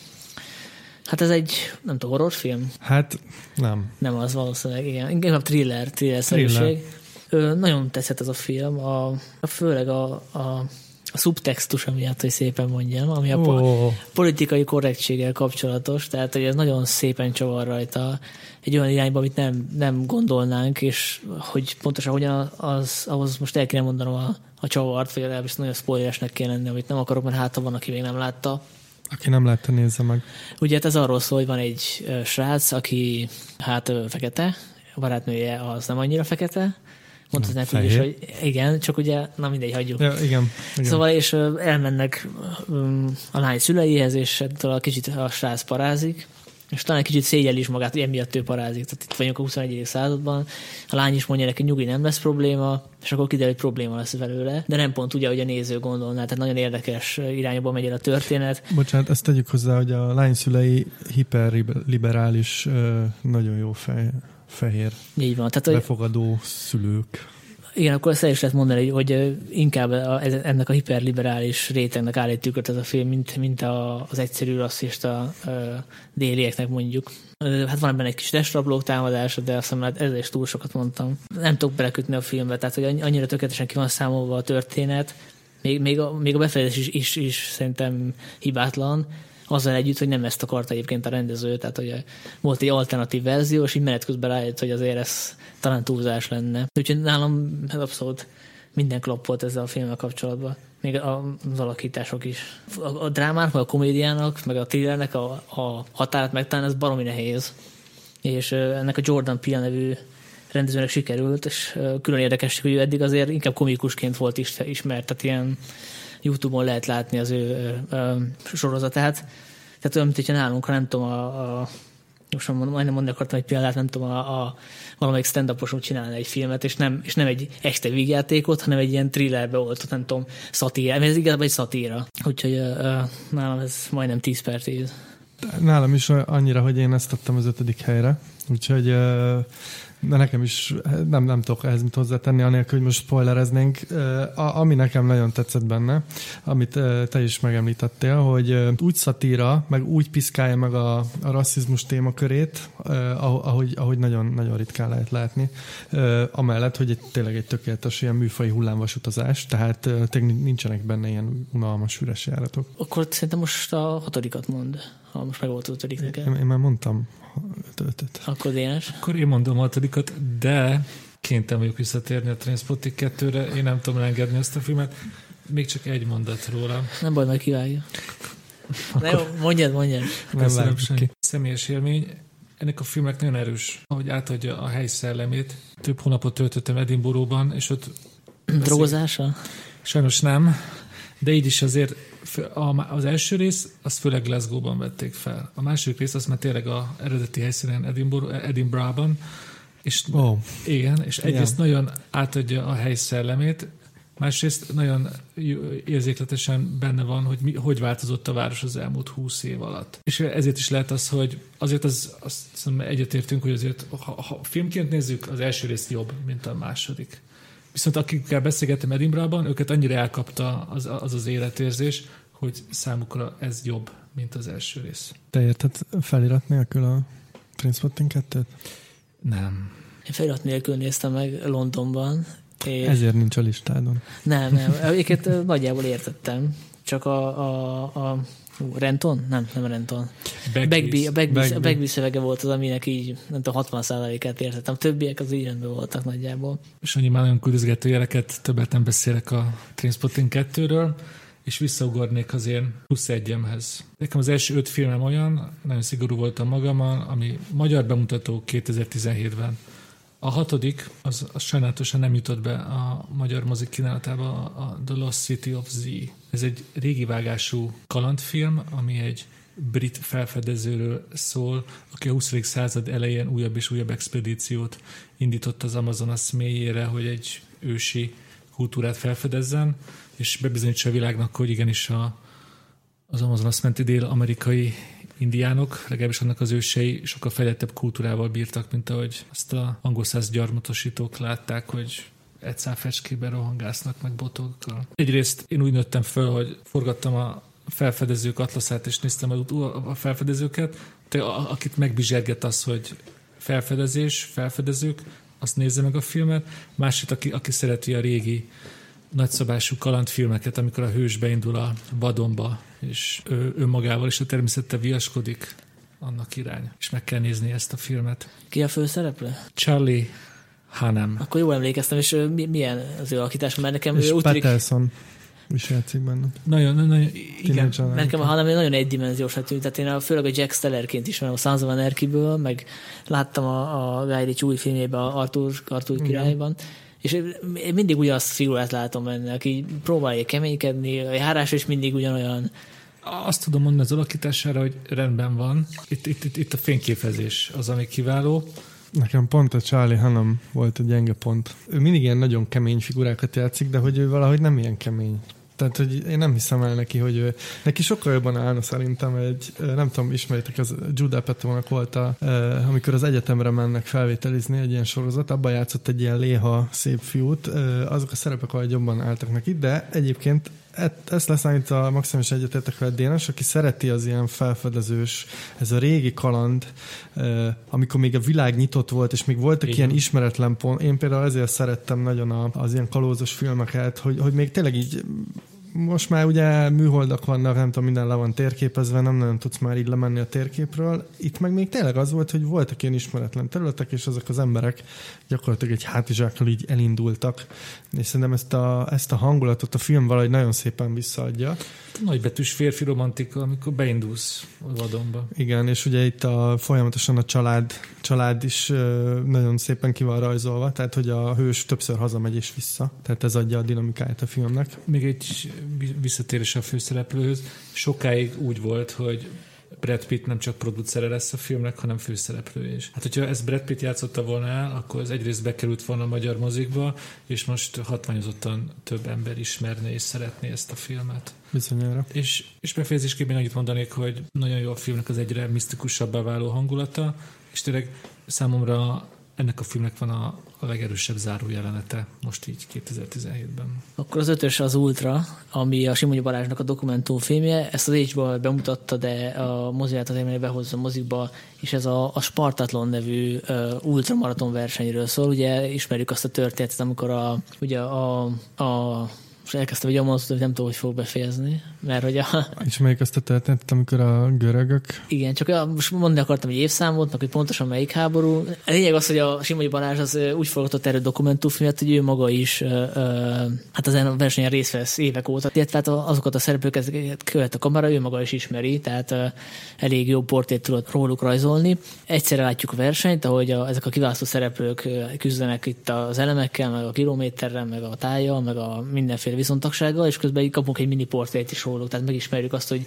Hát ez egy, nem tudom, horrorfilm? Hát nem. Nem az valószínűleg, igen. Inkább thriller, thriller szerűség. Nagyon tetszett ez a film, a, a főleg a, a a szubtextus miatt, hogy szépen mondjam, ami a oh. politikai korrektséggel kapcsolatos, tehát hogy ez nagyon szépen csavar rajta egy olyan irányba, amit nem, nem gondolnánk, és hogy pontosan hogyan az, ahhoz most el kéne mondanom a, a csavart, vagy legalábbis nagyon spoileresnek kéne lenni, amit nem akarok, mert hát van, aki még nem látta. Aki nem látta, nézze meg. Ugye hát ez arról szól, hogy van egy srác, aki hát fekete, a barátnője az nem annyira fekete, mondhatnánk úgy is, hogy igen, csak ugye, na mindegy, hagyjuk. Ja, igen, igen. Szóval, és elmennek a lány szüleihez, és ettől a kicsit a srác parázik, és talán egy kicsit szégyel is magát, hogy emiatt ő parázik. Tehát itt vagyunk a 21. században, a lány is mondja neki, nyugi nem lesz probléma, és akkor kiderül, hogy probléma lesz velőle, de nem pont ugye, hogy a néző gondolná, tehát nagyon érdekes irányba megy el a történet. Bocsánat, ezt tegyük hozzá, hogy a lány szülei hiperliberális, nagyon jó fej, fehér, Így van. Tehát, befogadó szülők. Igen, akkor ezt el is lehet mondani, hogy inkább ennek a hiperliberális rétegnek állít tükröt ez a film, mint, mint a, az egyszerű rasszista a délieknek mondjuk. Hát van ebben egy kis testrablók támadása, de azt hiszem, hát ezzel is túl sokat mondtam. Nem tudok belekötni a filmbe, tehát hogy annyira tökéletesen ki van számolva a történet, még, még, a, még a befejezés is, is, is szerintem hibátlan, azzal együtt, hogy nem ezt akarta egyébként a rendező, tehát hogy volt egy alternatív verzió, és így menet közben rájött, hogy azért ez talán túlzás lenne. Úgyhogy nálam abszolút minden klap volt ezzel a filmmel kapcsolatban. Még az alakítások is. A, a drámának, meg a komédiának, meg a thrillernek a, a határát megtalálni, ez baromi nehéz. És ennek a Jordan Peele nevű rendezőnek sikerült, és külön érdekes, hogy ő eddig azért inkább komikusként volt ismert, tehát ilyen YouTube-on lehet látni az ő ö, sorozatát. Tehát olyan, mint hogyha nálunk, ha nem tudom, a, a most majdnem mondani akartam egy példát, nem tudom, a, a valamelyik stand up csinálni egy filmet, és nem, és nem egy extra vígjátékot, hanem egy ilyen thrillerbe oltott, nem tudom, szatíra. Ez igazából egy szatíra. Úgyhogy uh, uh, nálam ez majdnem 10 per 10. Nálam is annyira, hogy én ezt adtam az ötödik helyre, Úgyhogy de nekem is nem, nem tudok ehhez mit hozzátenni, anélkül, hogy most spoilereznénk. A, ami nekem nagyon tetszett benne, amit te is megemlítettél, hogy úgy szatíra, meg úgy piszkálja meg a, a rasszizmus témakörét, ahogy, ahogy nagyon, nagyon ritkán lehet látni. Amellett, hogy egy, tényleg egy tökéletes ilyen műfai hullámvasutazás, tehát tényleg nincsenek benne ilyen unalmas üres járatok. Akkor szerintem most a hatodikat mond, ha most meg volt az ötödik neked. Én, én már mondtam ötöt. Akkor Dénes. Akkor én mondom a hatodikat, de kénytelen vagyok visszatérni a Transpotting 2-re, én nem tudom engedni ezt a filmet. Még csak egy mondat róla. Nem baj, majd kivágja. Na jó, mondjad, mondjad. Köszönöm ki. Személyes élmény. Ennek a filmnek nagyon erős, ahogy átadja a hely szellemét. Több hónapot töltöttem Edinburghban, és ott... Drogózása? Sajnos nem, de így is azért az első rész, azt főleg Glasgow-ban vették fel. A második rész, az már tényleg a eredeti helyszínen Edinburgh, Edinburgh-ban, és oh. igen, és egyrészt igen. nagyon átadja a hely szellemét, másrészt nagyon érzékletesen benne van, hogy mi, hogy változott a város az elmúlt húsz év alatt. És ezért is lehet az, hogy azért az, azt egyetértünk, hogy azért, ha, ha filmként nézzük, az első rész jobb, mint a második. Viszont akikkel beszélgettem Edinburghban, őket annyira elkapta az az, az életérzés, hogy számukra ez jobb, mint az első rész. Te érted felirat nélkül a Trainspotting 2 Nem. Én felirat nélkül néztem meg Londonban. És... Ezért nincs a listádon. Nem, nem. Egyébként nagyjából értettem. Csak a, a, a Renton? Nem, nem Renton. Bagby, a Bagby, Bagby. Bagby szövege volt az, aminek így, nem tudom, 60%-át értettem. Többiek az így rendben voltak nagyjából. És annyi már nagyon küldözgető jeleket, többet nem beszélek a Trainspotting 2-ről, és visszaugornék az én plusz egyemhez. Nekem az első öt filmem olyan, nagyon szigorú voltam magammal, ami magyar bemutató 2017-ben. A hatodik, az, az sajnálatosan nem jutott be a magyar mozik kínálatába, a The Lost City of Z. Ez egy régi vágású kalandfilm, ami egy brit felfedezőről szól, aki a 20. század elején újabb és újabb expedíciót indított az Amazonas mélyére, hogy egy ősi kultúrát felfedezzen, és bebizonyítsa a világnak, hogy igenis a, az Amazonas menti dél-amerikai indiánok, legalábbis annak az ősei sokkal fejlettebb kultúrával bírtak, mint ahogy azt a angol száz gyarmatosítók látták, hogy egy fecskében rohangásznak meg botokkal. Egyrészt én úgy nőttem föl, hogy forgattam a felfedezők atlaszát, és néztem a felfedezőket, de akit megbizserget az, hogy felfedezés, felfedezők, azt nézze meg a filmet, másik, aki, aki szereti a régi nagyszabású kalandfilmeket, amikor a hős beindul a vadonba, és ő önmagával és a természettel viaskodik annak irány. És meg kell nézni ezt a filmet. Ki a főszereplő? Charlie Hanem. Akkor jól emlékeztem, és milyen az ő alakítás, mert nekem és ő Patterson is játszik benne. Nagyon, nagyon, igen. Nekem a Hanem nagyon egydimenziós tűnt, tehát én a, főleg a Jack Stellerként ismerem a Sons of Anarchy-ből, meg láttam a, a Guy Ritchie új filmjében, a Arthur, Arthur királyban, igen és én mindig ugyanazt a figurát látom benne, aki próbálja keménykedni, a járás is mindig ugyanolyan. Azt tudom mondani az alakítására, hogy rendben van. Itt, itt, itt, itt a fényképezés az, ami kiváló. Nekem pont a Charlie Hunnam volt egy gyenge pont. Ő mindig ilyen nagyon kemény figurákat játszik, de hogy ő valahogy nem ilyen kemény. Tehát, hogy én nem hiszem el neki, hogy neki sokkal jobban állna szerintem egy, nem tudom, ismeritek, az Jude Apatownak volt a, amikor az egyetemre mennek felvételizni egy ilyen sorozat, abban játszott egy ilyen léha szép fiút, azok a szerepek ahogy jobban álltak neki, de egyébként ezt leszámítva maximális egyetértek veled, Dénes, aki szereti az ilyen felfedezős, ez a régi kaland, amikor még a világ nyitott volt, és még voltak Igen. ilyen ismeretlen pont. Én például ezért szerettem nagyon az ilyen kalózos filmeket, hogy, hogy még tényleg így most már ugye műholdak vannak, nem tudom, minden le van térképezve, nem nagyon tudsz már így lemenni a térképről. Itt meg még tényleg az volt, hogy voltak ilyen ismeretlen területek, és azok az emberek gyakorlatilag egy hátizsákkal így elindultak. És szerintem ezt a, ezt a hangulatot a film valahogy nagyon szépen visszaadja. Nagybetűs férfi romantika, amikor beindulsz a vadonba. Igen, és ugye itt a, folyamatosan a család, család is nagyon szépen ki van rajzolva, tehát hogy a hős többször hazamegy és vissza. Tehát ez adja a dinamikáját a filmnek. Még egy visszatérés a főszereplőhöz. Sokáig úgy volt, hogy Brad Pitt nem csak producere lesz a filmnek, hanem főszereplő is. Hát, hogyha ezt Brad Pitt játszotta volna el, akkor az egyrészt bekerült volna a magyar mozikba, és most hatványozottan több ember ismerné és szeretné ezt a filmet. Bizonyára. És, és befejezésképpen annyit mondanék, hogy nagyon jó a filmnek az egyre misztikusabbá váló hangulata, és tényleg számomra ennek a filmnek van a, a legerősebb zárójelenete most így 2017-ben. Akkor az ötös az Ultra, ami a Simonyi Balázsnak a dokumentumfilmje. Ezt az HBO bemutatta, de a moziát azért behozza a mozikba, és ez a, a Spartatlon nevű uh, ultramaraton versenyről szól. Ugye ismerjük azt a történetet, amikor a, ugye a, a és elkezdtem egy mondatot, hogy nem tudom, hogy fog befejezni, mert hogy a... Ismerjük azt a történetet, amikor a görögök... Igen, csak a, most mondani akartam egy évszámot, hogy pontosan melyik háború. A lényeg az, hogy a Simai Balázs az úgy forgatott erről dokumentumfilmet, hogy ő maga is ö, ö, hát az a versenyen részt vesz évek óta, illetve hát azokat a szereplőket követ a kamera, ő maga is ismeri, tehát ö, elég jó portét tudott róluk rajzolni. Egyszerre látjuk a versenyt, ahogy a, ezek a kiválasztó szereplők küzdenek itt az elemekkel, meg a kilométerrel, meg a tájjal, meg a mindenféle viszontagsággal, és közben így kapunk egy mini portrét is róluk, tehát megismerjük azt, hogy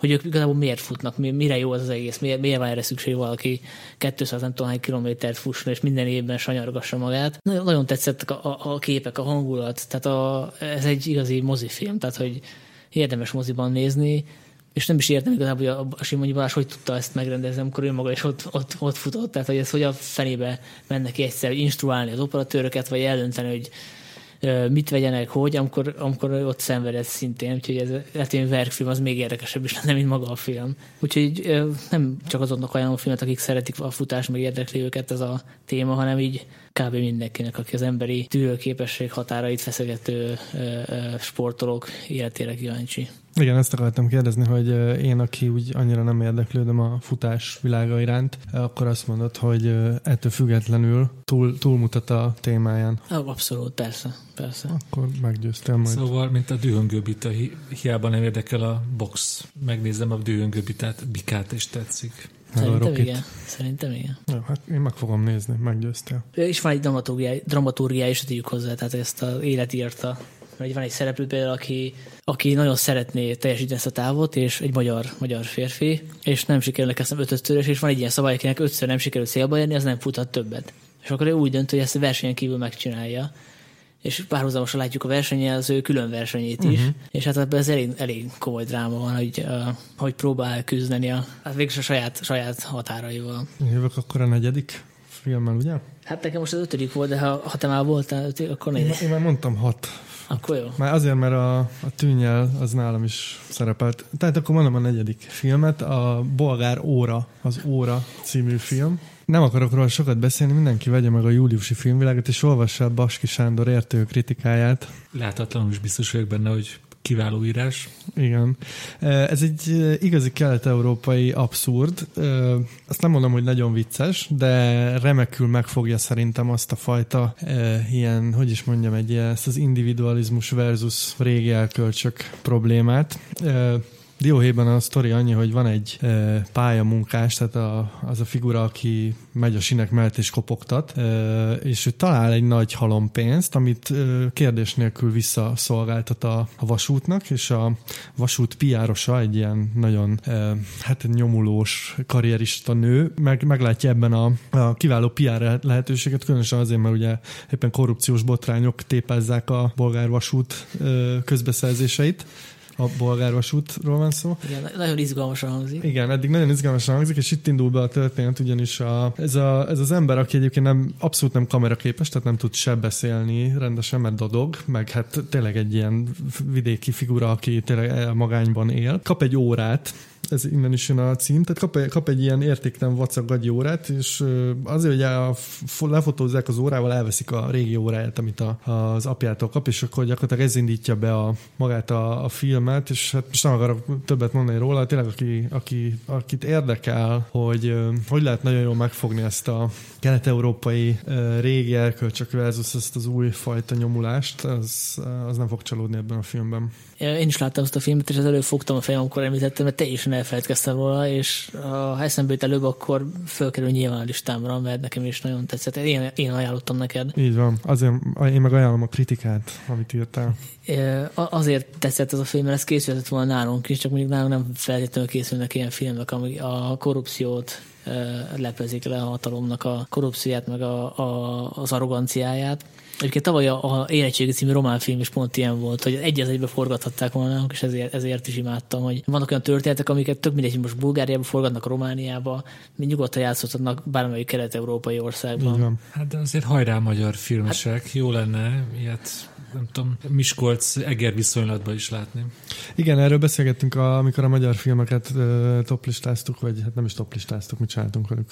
hogy ők igazából miért futnak, mire jó az az egész, miért, miért van erre szükség valaki 200 nem tudom kilométert fusson, és minden évben sanyargassa magát. Nagyon, nagyon tetszettek a, a, a, képek, a hangulat, tehát a, ez egy igazi mozifilm, tehát hogy érdemes moziban nézni, és nem is értem igazából, hogy a, Simonyi Balázs hogy tudta ezt megrendezni, amikor ő maga is ott, ott, ott futott, tehát hogy ez hogy a fenébe mennek egyszer, hogy instruálni az operatőröket, vagy eldönteni, hogy mit vegyenek, hogy, amikor, amikor ott szenvedett szintén, úgyhogy ez lehet, hogy verkfilm az még érdekesebb is lenne, mint maga a film. Úgyhogy nem csak azoknak ajánlom a filmet, akik szeretik a futás, meg érdekli őket ez a téma, hanem így kb. mindenkinek, aki az emberi tűrőképesség határait feszegető sportolók életére kíváncsi. Igen, ezt akartam kérdezni, hogy én, aki úgy annyira nem érdeklődöm a futás világa iránt, akkor azt mondod, hogy ettől függetlenül túl, túlmutat a témáján. Abszolút, persze, persze. Akkor meggyőztél majd. Szóval, mint a dühöngőbita, hi- hiába nem érdekel a box. Megnézem a dühöngőbitát, bikát és tetszik. Szerintem igen. Szerintem igen. Ja, hát én meg fogom nézni, meggyőztél. És van egy dramaturgiá, dramaturgiá is tudjuk hozzá, tehát ezt az élet írta hogy van egy szereplő például, aki, aki nagyon szeretné teljesíteni ezt a távot, és egy magyar, magyar férfi, és nem sikerül neki ötötször, és van egy ilyen szabály, akinek ötször nem sikerül célba érni, az nem futhat többet. És akkor ő úgy dönt, hogy ezt a versenyen kívül megcsinálja és párhuzamosan látjuk a versenyen az ő külön versenyét is, uh-huh. és hát ebben ez elég, elég komoly dráma van, hogy, uh, hogy próbál küzdeni a, hát végül a saját, saját határaival. Jövök akkor a negyedik filmmel, ugye? Hát nekem most az ötödik volt, de ha, ha te már voltál ötödik, akkor négy. Én, én már mondtam hat. Akkor jó. Már azért, mert a, a tűnyel az nálam is szerepelt. Tehát akkor mondom a negyedik filmet, a Bolgár Óra, az Óra című film. Nem akarok róla sokat beszélni, mindenki vegye meg a júliusi filmvilágot, és olvassa a Baski Sándor értő kritikáját. Láthatatlanul is biztos vagyok benne, hogy kiváló írás. Igen. Ez egy igazi kelet-európai abszurd. Azt nem mondom, hogy nagyon vicces, de remekül megfogja szerintem azt a fajta ilyen, hogy is mondjam, egy ilyen, ezt az individualizmus versus régi elkölcsök problémát Dióhéjban a sztori annyi, hogy van egy e, pályamunkás, tehát a, az a figura, aki megy a sinek mellett és kopogtat, e, és ő talál egy nagy halompénzt, amit e, kérdés nélkül visszaszolgáltat a, a vasútnak, és a vasút piárosa, egy ilyen nagyon e, hát nyomulós karrierista nő, meg, meglátja ebben a, a kiváló PR lehetőséget, különösen azért, mert ugye éppen korrupciós botrányok tépezzák a bolgár vasút e, közbeszerzéseit, a bolgárvasútról van szó. Igen, nagyon izgalmasan hangzik. Igen, eddig nagyon izgalmasan hangzik, és itt indul be a történet, ugyanis a, ez, a, ez az ember, aki egyébként nem, abszolút nem kameraképes, tehát nem tud se beszélni rendesen, mert dadog, meg hát tényleg egy ilyen vidéki figura, aki tényleg magányban él, kap egy órát, ez innen is jön a cím, tehát kap, kap egy ilyen értéktelen vacak órát, és azért, hogy a, lefotózzák az órával, elveszik a régi óráját, amit a, az apjától kap, és akkor gyakorlatilag ez indítja be a, magát a, a filmet, és hát most nem akarok többet mondani róla, tényleg aki, aki, akit érdekel, hogy hogy lehet nagyon jól megfogni ezt a kelet-európai régi elkölcsök versus ezt az új fajta nyomulást, az, az nem fog csalódni ebben a filmben. Én is láttam ezt a filmet, és az előbb fogtam a fejem, amikor említettem, mert teljesen elfelejtkeztem róla, és ha eszembe jut előbb, akkor fölkerül nyilván a listámra, mert nekem is nagyon tetszett. Én, én ajánlottam neked. Így van. Azért én meg ajánlom a kritikát, amit írtál. Azért tetszett ez a film, mert ez készülhetett volna nálunk is, csak mondjuk nálunk nem feltétlenül készülnek ilyen filmek, amik a korrupciót lepezik le a hatalomnak a korrupcióját, meg a, a, az arroganciáját Egyébként tavaly a, a Érettségi című román film is pont ilyen volt, hogy egy az egybe forgathatták volna, és ezért, ezért is imádtam, hogy vannak olyan történetek, amiket tök mindegy, hogy most Bulgáriába forgatnak, Romániába, mi nyugodtan játszhatnak bármelyik kelet-európai országban. Van. Hát de azért hajrá magyar filmesek, hát, jó lenne ilyet nem tudom, Miskolc Eger viszonylatban is látni. Igen, erről beszélgettünk, a, amikor a magyar filmeket uh, toplistáztuk, vagy hát nem is toplistáztuk, mit csináltunk velük,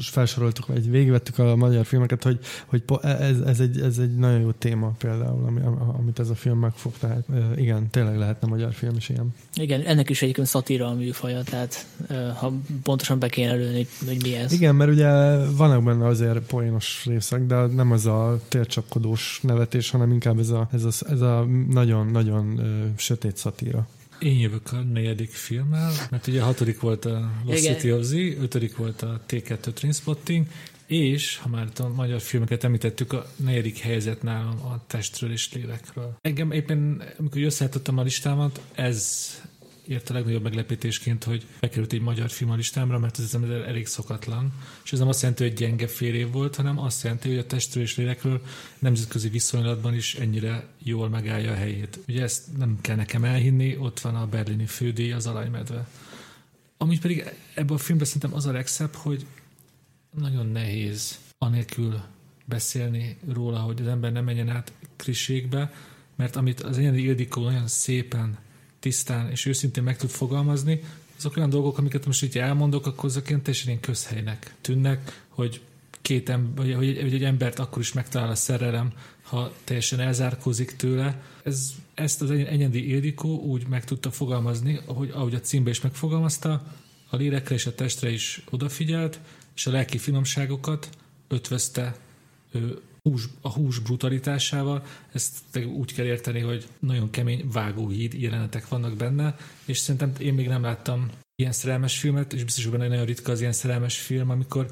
felsoroltuk, vagy végigvettük a magyar filmeket, hogy, hogy ez, ez, egy, ez egy nagyon jó téma például, ami, amit ez a film megfog, tehát uh, igen, tényleg lehetne magyar film is ilyen. Igen, ennek is egyébként szatíra a műfaja, tehát uh, ha pontosan be kéne lőni, hogy mi ez. Igen, mert ugye vannak benne azért poénos részek, de nem az a tércsapkodós nevetés, hanem inkább ez a ez a, ez a nagyon-nagyon sötét szatíra. Én jövök a negyedik filmmel, mert ugye a hatodik volt a Lost Igen. City of Z, ötödik volt a T2 Trainspotting, és, ha már a magyar filmeket említettük, a negyedik helyzet nálam a testről és lélekről. Engem éppen, amikor összeállítottam a listámat, ez ért a legnagyobb meglepetésként, hogy bekerült egy magyar film a listámra, mert ez elég szokatlan. És ez nem azt jelenti, hogy gyenge fél év volt, hanem azt jelenti, hogy a testről és lélekről nemzetközi viszonylatban is ennyire jól megállja a helyét. Ugye ezt nem kell nekem elhinni, ott van a berlini fődíj, az alajmedve. Amit pedig ebben a filmben szerintem az a legszebb, hogy nagyon nehéz anélkül beszélni róla, hogy az ember nem menjen át kriségbe, mert amit az Enyedi Ildikó nagyon szépen tisztán és őszintén meg tud fogalmazni, azok olyan dolgok, amiket most így elmondok, akkor azok ilyen teljesen ilyen közhelynek tűnnek, hogy két ember, hogy, hogy egy embert akkor is megtalál a szerelem, ha teljesen elzárkózik tőle. Ez, ezt az Enyedi Ildikó úgy meg tudta fogalmazni, ahogy, ahogy a címbe is megfogalmazta, a lélekre és a testre is odafigyelt, és a lelki finomságokat ötvözte ő hús, a hús brutalitásával, ezt úgy kell érteni, hogy nagyon kemény vágóhíd jelenetek vannak benne, és szerintem én még nem láttam ilyen szerelmes filmet, és biztos, hogy benne nagyon ritka az ilyen szerelmes film, amikor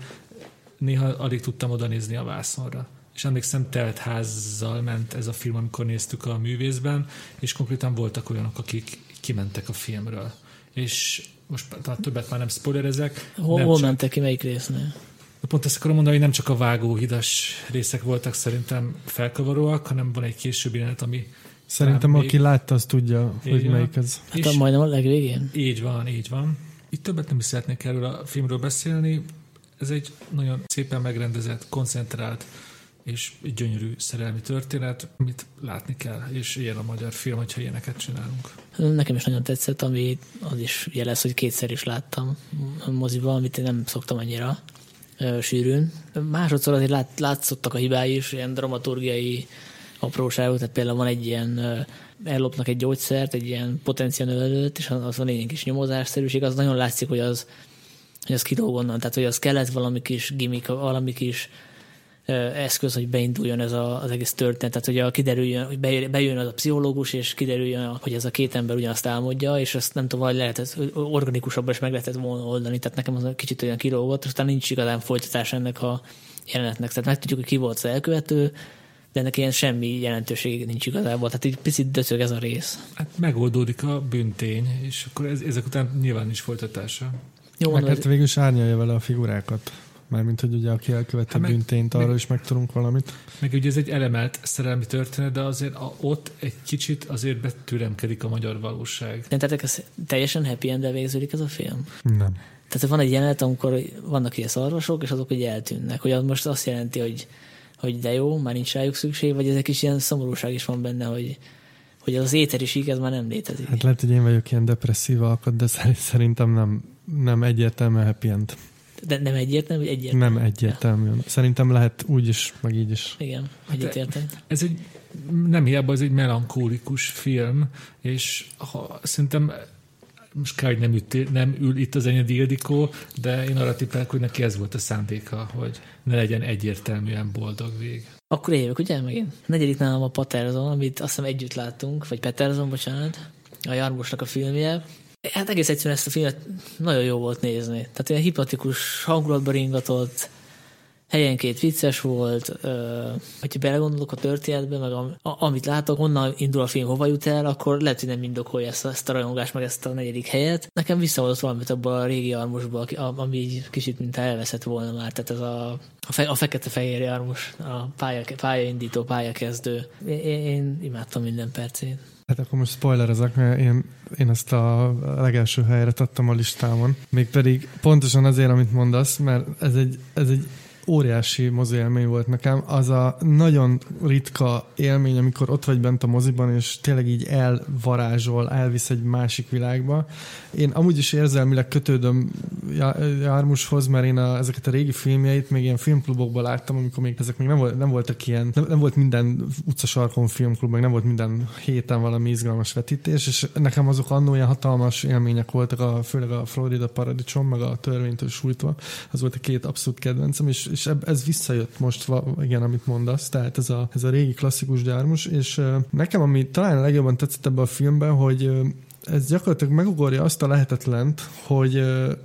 néha alig tudtam oda nézni a vászonra. És emlékszem, telt házzal ment ez a film, amikor néztük a művészben, és konkrétan voltak olyanok, akik kimentek a filmről. És most többet már nem spoilerezek. Hol, hol mentek ki, melyik résznél? De pont ezt akarom mondani, hogy nem csak a vágóhidas részek voltak szerintem felkavaróak, hanem van egy későbbi jelenet, ami Szerintem aki még... látta, az tudja, hogy van. melyik ez. Hát a majdnem a legvégén? Így van, így van. Itt többet nem is szeretnék erről a filmről beszélni. Ez egy nagyon szépen megrendezett, koncentrált és gyönyörű szerelmi történet, amit látni kell, és ilyen a magyar film, hogyha ilyeneket csinálunk. Nekem is nagyon tetszett, ami az is jelez, hogy kétszer is láttam a moziban, amit én nem szoktam annyira sűrűn. Másodszor azért lát, látszottak a hibái is, ilyen dramaturgiai apróságok, tehát például van egy ilyen ellopnak egy gyógyszert, egy ilyen potenciál növelőt, és az van egy kis nyomozásszerűség, az nagyon látszik, hogy az, hogy az kilóg tehát hogy az kellett valami kis gimmick, valami kis eszköz, hogy beinduljon ez a, az egész történet. Tehát, hogy a, kiderüljön, hogy bejön az a pszichológus, és kiderüljön, hogy ez a két ember ugyanazt álmodja, és azt nem tudom, hogy lehetett organikusabban is meg lehetett volna oldani. Tehát nekem az egy kicsit olyan kilógott, és aztán nincs igazán folytatás ennek a jelenetnek. Tehát megtudjuk, hogy ki volt az elkövető, de ennek ilyen semmi jelentőség nincs igazából. Tehát egy picit döcög ez a rész. Hát megoldódik a büntény, és akkor ez, ezek után nyilván is folytatása. Jó, Meg hát végül is árnyalja vele a figurákat. Mármint, hogy ugye aki elkövette hát büntényt, arra meg, is megtudunk valamit. Meg ugye ez egy elemelt szerelmi történet, de azért a, ott egy kicsit azért betűremkedik a magyar valóság. De tehát ez teljesen happy end végződik ez a film? Nem. Tehát van egy jelenet, amikor vannak ilyen szarvasok, és azok hogy eltűnnek. Hogy az most azt jelenti, hogy, hogy de jó, már nincs rájuk szükség, vagy ezek is ilyen szomorúság is van benne, hogy, hogy az éteri sík ez már nem létezik. Hát lehet, hogy én vagyok ilyen depresszív alkat, de szerintem nem, nem egyértelmű happy end. De nem egyértelmű, hogy egyértelmű? Nem egyértelmű. Szerintem lehet úgy is, meg így is. Igen, egyetértem. Ez egy, nem hiába, ez egy melankólikus film, és ha, szerintem most kell, hogy nem, üt, nem ül itt az Enyedi Ildikó, de én arra tippelek, hogy neki ez volt a szándéka, hogy ne legyen egyértelműen boldog vég. Akkor évek, ugye megint? Negyedik nálam a Paterson, amit azt hiszem együtt láttunk, vagy Peterson, bocsánat, a Jarmosnak a filmje. Hát egész egyszerűen ezt a filmet nagyon jó volt nézni. Tehát ilyen hipnotikus hangulatba ringatott, helyenként vicces volt, ö, hogyha belegondolok a történetbe, meg a, a, amit látok, honnan indul a film, hova jut el, akkor lehet, hogy nem indokolja ezt, a- ezt a rajongást, meg ezt a negyedik helyet. Nekem visszahozott valamit abban a régi armusból, ami így kicsit mint elveszett volna már, tehát ez a, a, fe, a fekete-fehér armus, a pálya, pályaindító, pályakezdő. Én, én imádtam minden percét. Hát akkor most spoilerezek, mert én, én ezt a legelső helyre tettem a listámon. Mégpedig pontosan azért, amit mondasz, mert ez egy, ez egy óriási mozi élmény volt nekem. Az a nagyon ritka élmény, amikor ott vagy bent a moziban, és tényleg így elvarázsol, elvisz egy másik világba. Én amúgy is érzelmileg kötődöm Já- Jármushoz, mert én a, ezeket a régi filmjeit még ilyen filmklubokban láttam, amikor még ezek még nem, volt, nem voltak ilyen, nem, nem volt minden utcasarkon filmklub, meg nem volt minden héten valami izgalmas vetítés, és nekem azok annó ilyen hatalmas élmények voltak, a, főleg a Florida Paradicsom, meg a Törvénytől sújtva, az volt a két abszolút kedvencem, és, és eb- ez visszajött most, igen, amit mondasz, tehát ez a, ez a régi klasszikus gyármus, és nekem, ami talán a legjobban tetszett ebben a filmben, hogy ez gyakorlatilag megugorja azt a lehetetlent, hogy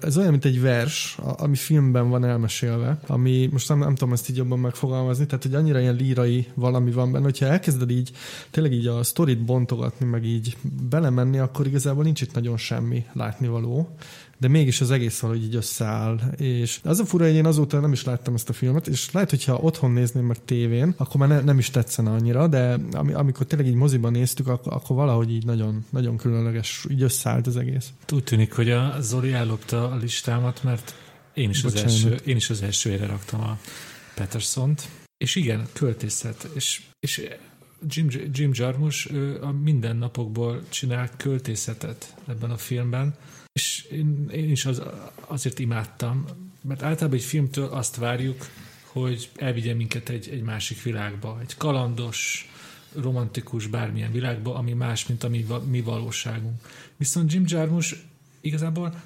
ez olyan, mint egy vers, ami filmben van elmesélve, ami most nem, nem tudom ezt így jobban megfogalmazni, tehát hogy annyira ilyen lírai valami van benne, hogyha elkezded így tényleg így a sztorit bontogatni, meg így belemenni, akkor igazából nincs itt nagyon semmi látnivaló de mégis az egész valahogy így összeáll. És az a fura, hogy én azóta nem is láttam ezt a filmet, és lehet, hogyha otthon nézném meg tévén, akkor már ne, nem is tetszene annyira, de ami, amikor tényleg így moziban néztük, akkor, akkor valahogy így nagyon, nagyon különleges, így összeállt az egész. Úgy tűnik, hogy a Zoli ellopta a listámat, mert én is, az első, én is az első helyre raktam a Petersont. És igen, költészet. És, és Jim, Jim Jarmusch ő a mindennapokból csinál költészetet ebben a filmben, és én, én is az, azért imádtam, mert általában egy filmtől azt várjuk, hogy elvigye minket egy, egy másik világba, egy kalandos, romantikus bármilyen világba, ami más, mint a mi, mi valóságunk. Viszont Jim Jarmusch igazából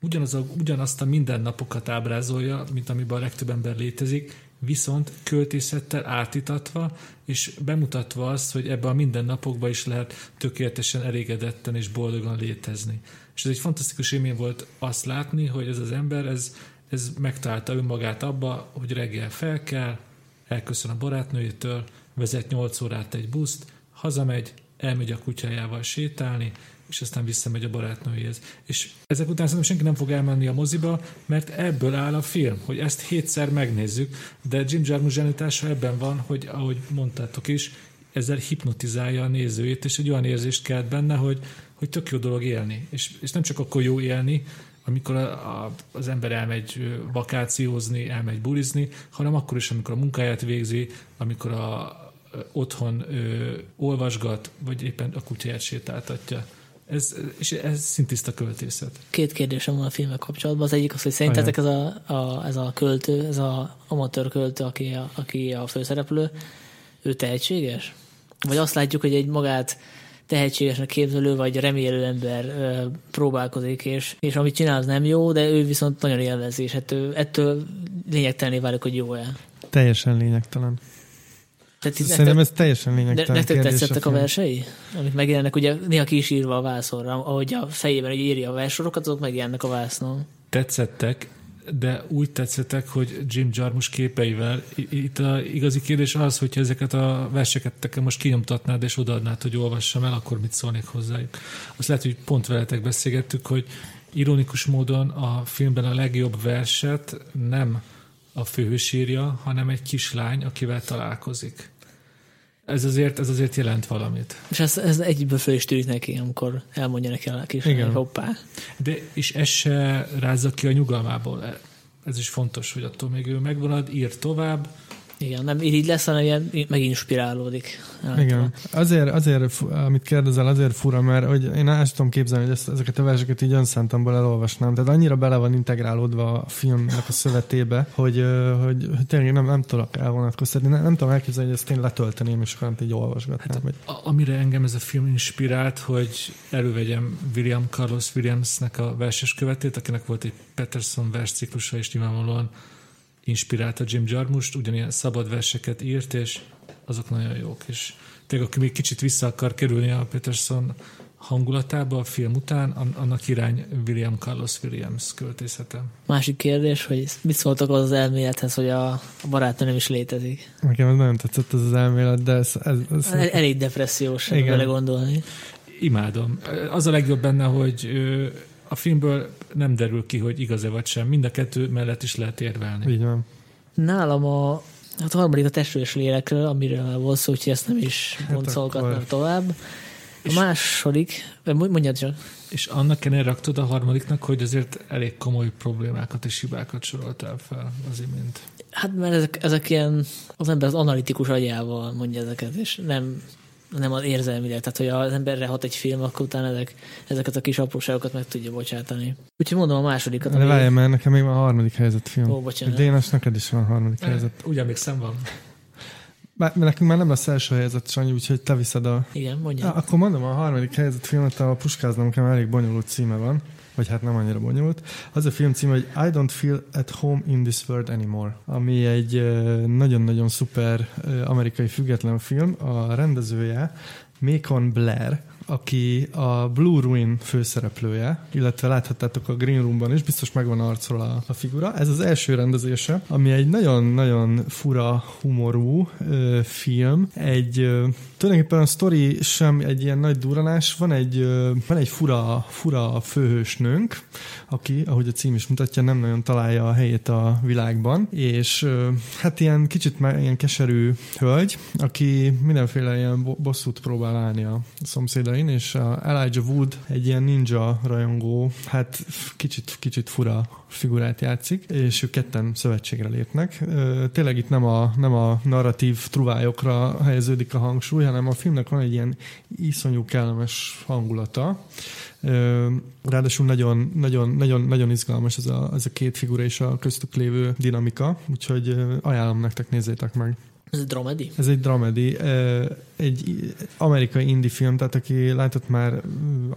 ugyanaz a, ugyanazt a mindennapokat ábrázolja, mint amiben a legtöbb ember létezik, viszont költészettel átítatva, és bemutatva azt, hogy ebben a mindennapokban is lehet tökéletesen elégedetten és boldogan létezni. És ez egy fantasztikus élmény volt azt látni, hogy ez az ember, ez, ez megtalálta önmagát abba, hogy reggel fel kell, elköszön a barátnőjétől, vezet 8 órát egy buszt, hazamegy, elmegy a kutyájával sétálni, és aztán visszamegy a barátnőjéhez. És ezek után szerintem senki nem fog elmenni a moziba, mert ebből áll a film, hogy ezt hétszer megnézzük, de Jim Jarmusch zsenitása ebben van, hogy ahogy mondtátok is, ezzel hipnotizálja a nézőjét, és egy olyan érzést kelt benne, hogy, hogy tök jó dolog élni. És, és nem csak akkor jó élni, amikor a, a, az ember elmegy vakációzni, elmegy bulizni, hanem akkor is, amikor a munkáját végzi, amikor a, ö, otthon ö, olvasgat, vagy éppen a kutyáját sétáltatja. Ez, és ez szintiszta költészet. Két kérdésem van a filmek kapcsolatban. Az egyik az, hogy szerintetek ez a, a, ez a költő, ez a amatőr költő, aki a, aki a főszereplő, ő tehetséges? Vagy azt látjuk, hogy egy magát tehetségesnek képzelő vagy remélő ember ö, próbálkozik, és, és amit csinál, az nem jó, de ő viszont nagyon élvezi, és ettől, ettől lényegtelené válik, hogy jó-e. Teljesen lényegtelen. Tehát itt Szerintem nektek, ez teljesen de, lényegtelen nektek kérdés tetszettek a film. versei? Amik megjelennek, ugye néha ki is írva a vászonra, ahogy a fejében hogy írja a versorokat, azok megjelennek a vásznon. Tetszettek, de úgy tetszettek, hogy Jim Jarmusch képeivel. Itt a igazi kérdés az, hogyha ezeket a verseket te most kinyomtatnád és odaadnád, hogy olvassam el, akkor mit szólnék hozzájuk. Azt lehet, hogy pont veletek beszélgettük, hogy ironikus módon a filmben a legjobb verset nem a főhős írja, hanem egy kislány, akivel találkozik. Ez azért, ez azért jelent valamit. És ez, ez egyből föl is tűnik neki, amikor elmondja neki a kis Igen. hoppá. De és ez se rázza ki a nyugalmából. Ez is fontos, hogy attól még ő megvanad, ír tovább, Igen, nem így lesz, hanem ilyen meginspirálódik. Igen. Azért, azért, amit kérdezel, azért fura, mert hogy én el tudom képzelni, hogy ezt, ezeket a verseket így önszántamból elolvasnám. Tehát annyira bele van integrálódva a filmnek a szövetébe, hogy, hogy, hogy tényleg nem, nem tudok elvonatkoztatni. Nem, nem tudom elképzelni, hogy ezt én letölteném, és akkor így olvasgatnám. Hát, A- amire engem ez a film inspirált, hogy elővegyem William Carlos Williamsnek a verses követét, akinek volt egy Peterson versciklusa, és nyilvánvalóan inspirálta Jim Jarmusch, ugyanilyen szabad verseket írt, és azok nagyon jók. És tényleg, aki még kicsit vissza akar kerülni a Peterson hangulatába a film után, annak irány William Carlos Williams költészete. Másik kérdés, hogy mit szóltak az, az elmélethez, hogy a, a barátnő nem is létezik? Nekem ez nagyon tetszett ez az elmélet, de ez... ez, ez... El, elég depressziós vele gondolni. Imádom. Az a legjobb benne, hogy a filmből nem derül ki, hogy igaz-e vagy sem. Mind a kettő mellett is lehet érvelni. Így van. Nálam a, hát a harmadik a testről lélekről, amiről volt szó, hogy ezt nem is hát akkor... tovább. A második, mondjad csak. És annak ellenére raktad a harmadiknak, hogy azért elég komoly problémákat és hibákat soroltál fel az imént. Hát mert ezek, ezek ilyen, az ember az analitikus agyával mondja ezeket, és nem, nem az érzelmileg. Tehát, hogy az emberre hat egy film, akkor utána ezek, ezeket a kis apróságokat meg tudja bocsátani. Úgyhogy mondom a másodikat. De várjál, mert nekem még van a harmadik helyzet film. Ó, bocsánat. Dénes, neked is van a harmadik helyzet. Ugye még szem van. Mert nekünk már nem lesz első helyzet, Sanyi, úgyhogy te viszed a... Igen, mondja. Ja, akkor mondom, a harmadik helyzet filmet a Puskáznom elég bonyolult címe van, vagy hát nem annyira bonyolult. Az a film címe, hogy I don't feel at home in this world anymore, ami egy nagyon-nagyon szuper amerikai független film. A rendezője Macon Blair, aki a Blue Ruin főszereplője, illetve láthattátok a Green Roomban is, biztos megvan arcról a, a figura. Ez az első rendezése, ami egy nagyon-nagyon fura humorú ö, film. Egy ö, tulajdonképpen a sztori sem egy ilyen nagy duranás, van egy, van egy fura, fura főhősnőnk, aki, ahogy a cím is mutatja, nem nagyon találja a helyét a világban, és hát ilyen kicsit ilyen keserű hölgy, aki mindenféle ilyen bosszút próbál állni a szomszédai Ukrajn, és a Elijah Wood egy ilyen ninja rajongó, hát kicsit, kicsit fura figurát játszik, és ők ketten szövetségre lépnek. Tényleg itt nem a, nem a narratív truvályokra helyeződik a hangsúly, hanem a filmnek van egy ilyen iszonyú kellemes hangulata. Ráadásul nagyon, nagyon, nagyon, nagyon izgalmas ez a, ez a két figura és a köztük lévő dinamika, úgyhogy ajánlom nektek, nézzétek meg. Ez egy dramedi? Ez egy dramedi. Egy amerikai indie film, tehát aki látott már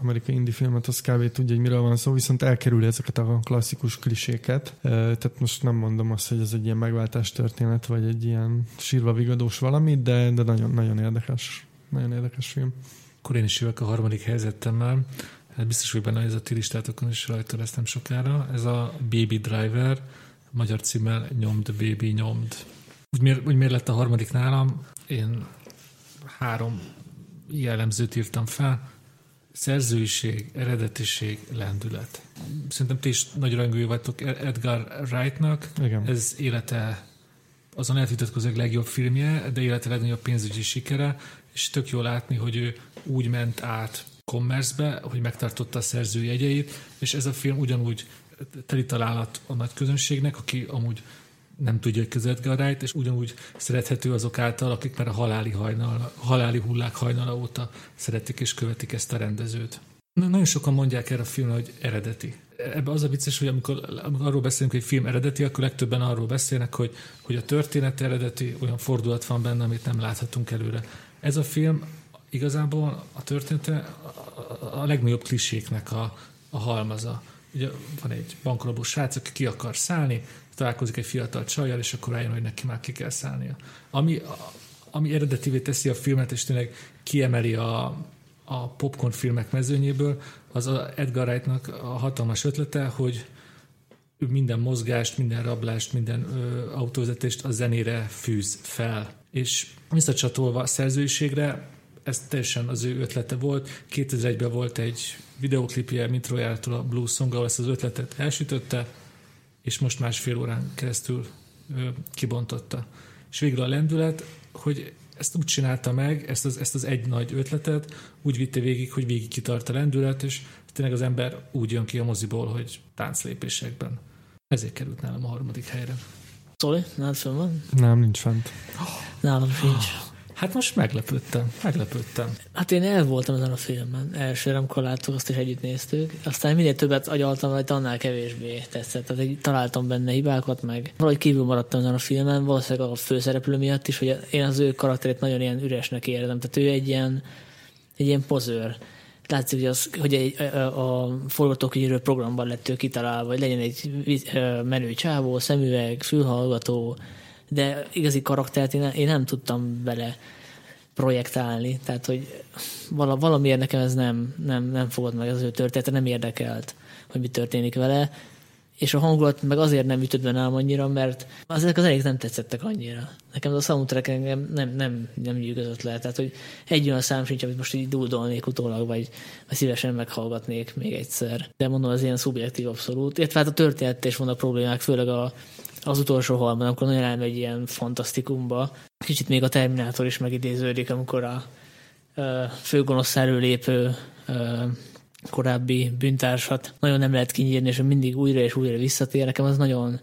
amerikai indie filmet, az kb. tudja, hogy miről van szó, viszont elkerüli ezeket a klasszikus kliséket. Tehát most nem mondom azt, hogy ez egy ilyen megváltás történet, vagy egy ilyen sírva vigadós valami, de, de nagyon, nagyon érdekes. Nagyon érdekes film. Akkor én is jövök a harmadik helyzetemmel. Hát biztos, hogy benne ez a ti listátokon is rajta lesz nem sokára. Ez a Baby Driver, magyar címmel Nyomd, Baby, Nyomd hogy miért, hogy miért lett a harmadik nálam, én három jellemzőt írtam fel. Szerzőiség, eredetiség, lendület. Szerintem ti is nagy rajongói vagytok Edgar Wrightnak. Igen. Ez élete azon elvitatkozik legjobb filmje, de élete legnagyobb pénzügyi sikere, és tök jó látni, hogy ő úgy ment át commerce hogy megtartotta a szerző jegyeit, és ez a film ugyanúgy teli találat a nagy közönségnek, aki amúgy nem tudja, hogy között Garájt, és ugyanúgy szerethető azok által, akik már a haláli, hajnal, a haláli hullák hajnala óta szeretik és követik ezt a rendezőt. Nagyon sokan mondják erre a filmre, hogy eredeti. Ebbe az a vicces, hogy amikor, amikor arról beszélünk, hogy film eredeti, akkor legtöbben arról beszélnek, hogy, hogy a történet eredeti, olyan fordulat van benne, amit nem láthatunk előre. Ez a film igazából a története a, a legnagyobb kliséknek a, a halmaza. Ugye van egy bankrabó srác, aki ki akar szállni, találkozik egy fiatal csajjal, és akkor rájön, hogy neki már ki kell szállnia. Ami, ami eredetivé teszi a filmet, és tényleg kiemeli a, a popcorn filmek mezőnyéből, az a Edgar Wrightnak a hatalmas ötlete, hogy ő minden mozgást, minden rablást, minden ö, autóvezetést a zenére fűz fel. És visszacsatolva a szerzőiségre, ez teljesen az ő ötlete volt. 2001-ben volt egy videoklipje Mitrojától a Blue Song, ahol ezt az ötletet elsütötte, és most másfél órán keresztül kibontotta. És végre a lendület, hogy ezt úgy csinálta meg, ezt az, ezt az egy nagy ötletet, úgy vitte végig, hogy végig kitart a lendület, és tényleg az ember úgy jön ki a moziból, hogy tánclépésekben. Ezért került nálam a harmadik helyre. Zoli, nálad fönn van? Nem, nincs fent. Nálam sincs. Hát most meglepődtem, meglepődtem. Hát én el voltam ezen a filmen. Elsőre, amikor láttuk, azt is együtt néztük. Aztán minél többet agyaltam rajta, annál kevésbé tetszett. Tehát találtam benne hibákat, meg valahogy kívül maradtam ezen a filmen, valószínűleg a főszereplő miatt is, hogy én az ő karakterét nagyon ilyen üresnek érzem. Tehát ő egy ilyen, egy ilyen pozőr látszik, hogy, az, hogy egy, a, a programban lett ő kitalálva, hogy legyen egy menő csávó, szemüveg, fülhallgató, de igazi karaktert én, én nem tudtam bele projektálni, tehát hogy vala, valamiért nekem ez nem, nem, nem fogott meg az ő története, nem érdekelt, hogy mi történik vele, és a hangulat meg azért nem ütött benne annyira, mert az ezek az elég nem tetszettek annyira. Nekem az a soundtrack engem nem, nem, nem nyűgözött le. Tehát, hogy egy olyan szám sincs, amit most így duldolnék utólag, vagy, vagy szívesen meghallgatnék még egyszer. De mondom, az ilyen szubjektív abszolút. Értve hát a történet is vannak problémák, főleg a, az utolsó halban, amikor nagyon elmegy ilyen fantasztikumba. Kicsit még a Terminátor is megidéződik, amikor a, a főgonoszszerű lépő korábbi bűntársat nagyon nem lehet kinyírni, és mindig újra és újra visszatér. Nekem az nagyon,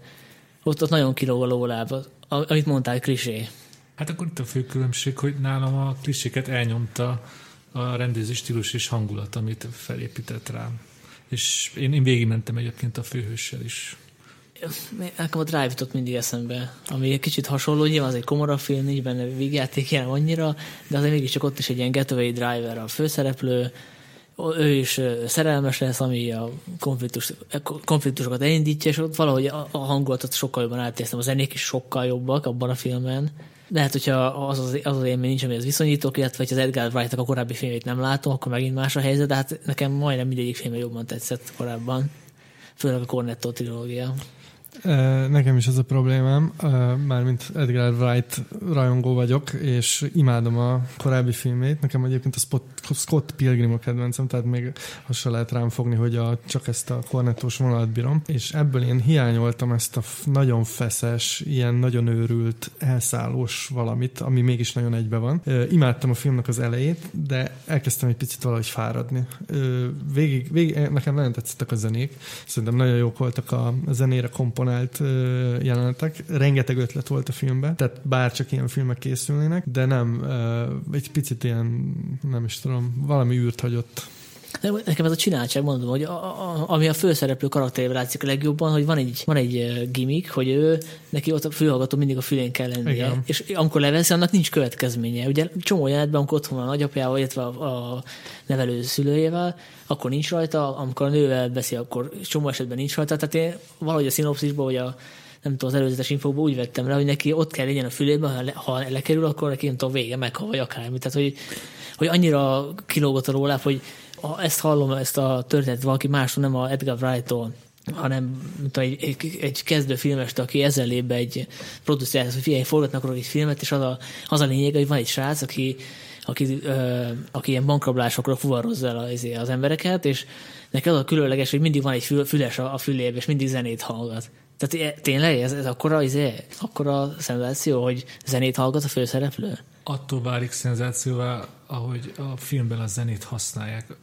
ott, ott nagyon kilóg a lóláb, amit mondtál, klisé. Hát akkor itt a fő különbség, hogy nálam a kliséket elnyomta a rendező stílus és hangulat, amit felépített rám. És én, én végigmentem egyébként a főhőssel is. Nekem a Drive jutott mindig eszembe, ami egy kicsit hasonló, nyilván az egy komorabb film, nincs benne végjáték jelen annyira, de azért mégiscsak ott is egy ilyen getaway driver a főszereplő, ő is szerelmes lesz, ami a konfliktus, konfliktusokat elindítja, és ott valahogy a, hangulatot sokkal jobban átérzem. A zenék is sokkal jobbak abban a filmben. Lehet, hogyha az az, az, az élmény nincs, amihez viszonyítok, illetve ha az Edgar wright a korábbi filmét nem látom, akkor megint más a helyzet, de hát nekem majdnem mindegyik filmje jobban tetszett korábban. Főleg a Cornetto trilógia. Nekem is ez a problémám, mármint Edgar Wright rajongó vagyok, és imádom a korábbi filmét. Nekem egyébként a Scott Pilgrim a kedvencem, tehát még azt se lehet rám fogni, hogy a, csak ezt a kornettós vonalat bírom. És ebből én hiányoltam ezt a nagyon feszes, ilyen nagyon őrült, elszállós valamit, ami mégis nagyon egybe van. Imádtam a filmnek az elejét, de elkezdtem egy picit valahogy fáradni. Végig, végig nekem nagyon tetszettek a zenék, szerintem nagyon jók voltak a, a zenére komponálni komponált jelenetek. Rengeteg ötlet volt a filmben, tehát bár csak ilyen filmek készülnének, de nem, egy picit ilyen, nem is tudom, valami űrt hagyott Nekem ez a csináltság, mondom, hogy a, a, ami a főszereplő karakterében látszik a legjobban, hogy van egy, van egy gimmick, hogy ő, neki ott a fülhallgató mindig a fülén kell lennie. Igen. És amikor leveszi, annak nincs következménye. Ugye csomó jelenetben, amikor otthon van a nagyapjával, illetve a, a nevelő szülőjével, akkor nincs rajta, amikor a nővel beszél, akkor csomó esetben nincs rajta. Tehát én valahogy a szinopszisból, vagy a nem tudom, az előzetes infóból úgy vettem rá, hogy neki ott kell legyen a fülében, ha, le, ha lekerül, akkor neki nem tudom, vége, meghal, vagy akármi. Tehát, hogy, hogy annyira kilógott a róla, hogy ha ezt hallom, ezt a történetet valaki máshol, nem a Edgar Wright-tól, hanem mint egy, egy, egy kezdő filmest, aki lép be egy producerhez, hogy figyelj, forgatnak egy filmet, és az a, az a lényeg, hogy van egy srác, aki, aki, ö, aki ilyen bankrablásokra fuvarozza el az, az embereket, és neki az a különleges, hogy mindig van egy fül, füles a, a fülébe, és mindig zenét hallgat. Tehát tényleg ez, ez akkora, izé, akkora szenzáció, hogy zenét hallgat a főszereplő? Attól válik szenzációvá, ahogy a filmben a zenét használják.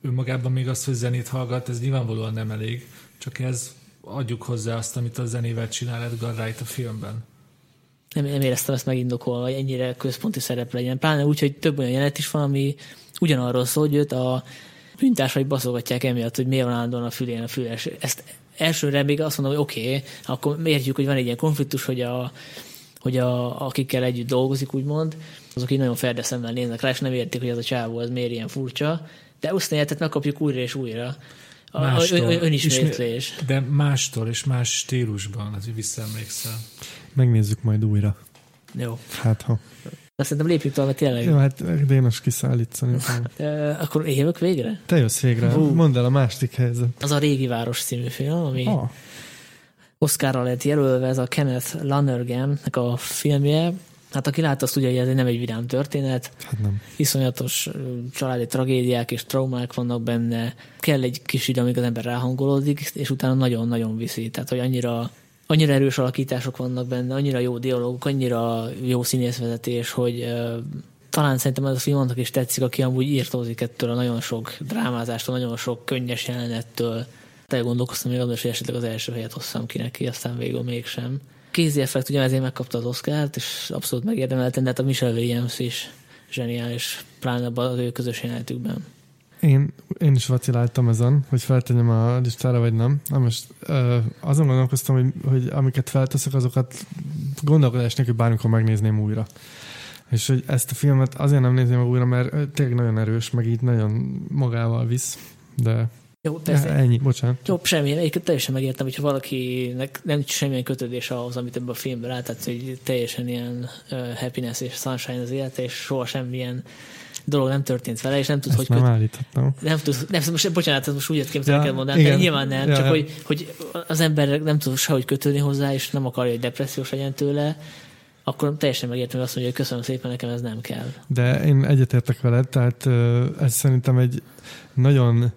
Ő magában még azt, hogy zenét hallgat, ez nyilvánvalóan nem elég, csak ez adjuk hozzá azt, amit a zenével csinál Edgar Wright a filmben. Nem, nem éreztem ezt megindokolva, hogy ennyire központi szerep legyen. Pláne úgy, hogy több olyan jelenet is van, ami ugyanarról szól, hogy őt a bűntársai baszogatják emiatt, hogy miért van állandóan a fülén a füles. Ezt elsőre még azt mondom, hogy oké, okay, akkor értjük, hogy van egy ilyen konfliktus, hogy a, hogy a, akikkel együtt dolgozik, úgymond, azok így nagyon ferdeszemmel néznek rá, és nem értik, hogy ez a csávó, ez miért ilyen furcsa, de usztányát megkapjuk újra és újra. A, mástól, ön, önismétlés. De mástól és más stílusban, azért visszaemlékszel. Megnézzük majd újra. Jó. Hát ha. De szerintem lépjük tovább, tényleg. Jó, hát Dénes kiszállít szerintem. Akkor évök végre? Te jössz végre. Uh. Mondd el a másik helyzet. Az a Régi Város című film, ami ha. Oscarra lett jelölve, ez a Kenneth Lonergan-nek a filmje. Hát aki látta, azt tudja, hogy ez nem egy vidám történet. Hát nem. Iszonyatos családi tragédiák és traumák vannak benne. Kell egy kis idő, amíg az ember ráhangolódik, és utána nagyon-nagyon viszi. Tehát, hogy annyira annyira erős alakítások vannak benne, annyira jó dialógok, annyira jó színészvezetés, hogy uh, talán szerintem ez a film annak is tetszik, aki amúgy írtózik ettől a nagyon sok drámázástól, nagyon sok könnyes jelenettől. Te gondolkoztam még azon, hogy esetleg az első helyet hosszam ki neki, aztán végül mégsem. Kézi effekt ugye ezért megkapta az Oscárt, és abszolút megérdemelte, de hát a Michelle Williams is zseniális, pláne az ő közös jelenetükben. Én, én is vaciláltam ezen, hogy feltegyem a listára, vagy nem. Na most uh, azon gondolkoztam, hogy, hogy amiket felteszek, azokat gondolkodás nélkül bármikor megnézném újra. És hogy ezt a filmet azért nem nézném újra, mert tényleg nagyon erős, meg így nagyon magával visz, de Jó, persze. Ja, ennyi, bocsánat. Jó, semmi. Egyébként teljesen megértem, hogyha valakinek nem semmilyen kötődés ahhoz, amit ebben a filmben lát, tehát hogy teljesen ilyen uh, happiness és sunshine az élete, és soha semmilyen dolog nem történt vele, és nem tud, Ezt hogy nem köt... állítottam. nem tud, nem, most, bocsánat, ez most úgy jött ki, amit Ja, ja, mondani, de igen. nyilván nem, Ja, csak ja. Hogy, hogy az ember nem tud sehogy kötődni hozzá, és nem akarja, hogy depressziós legyen tőle, akkor teljesen megértem, hogy azt mondja, hogy köszönöm szépen, nekem ez nem kell. De én egyetértek veled, tehát ez szerintem egy nagyon,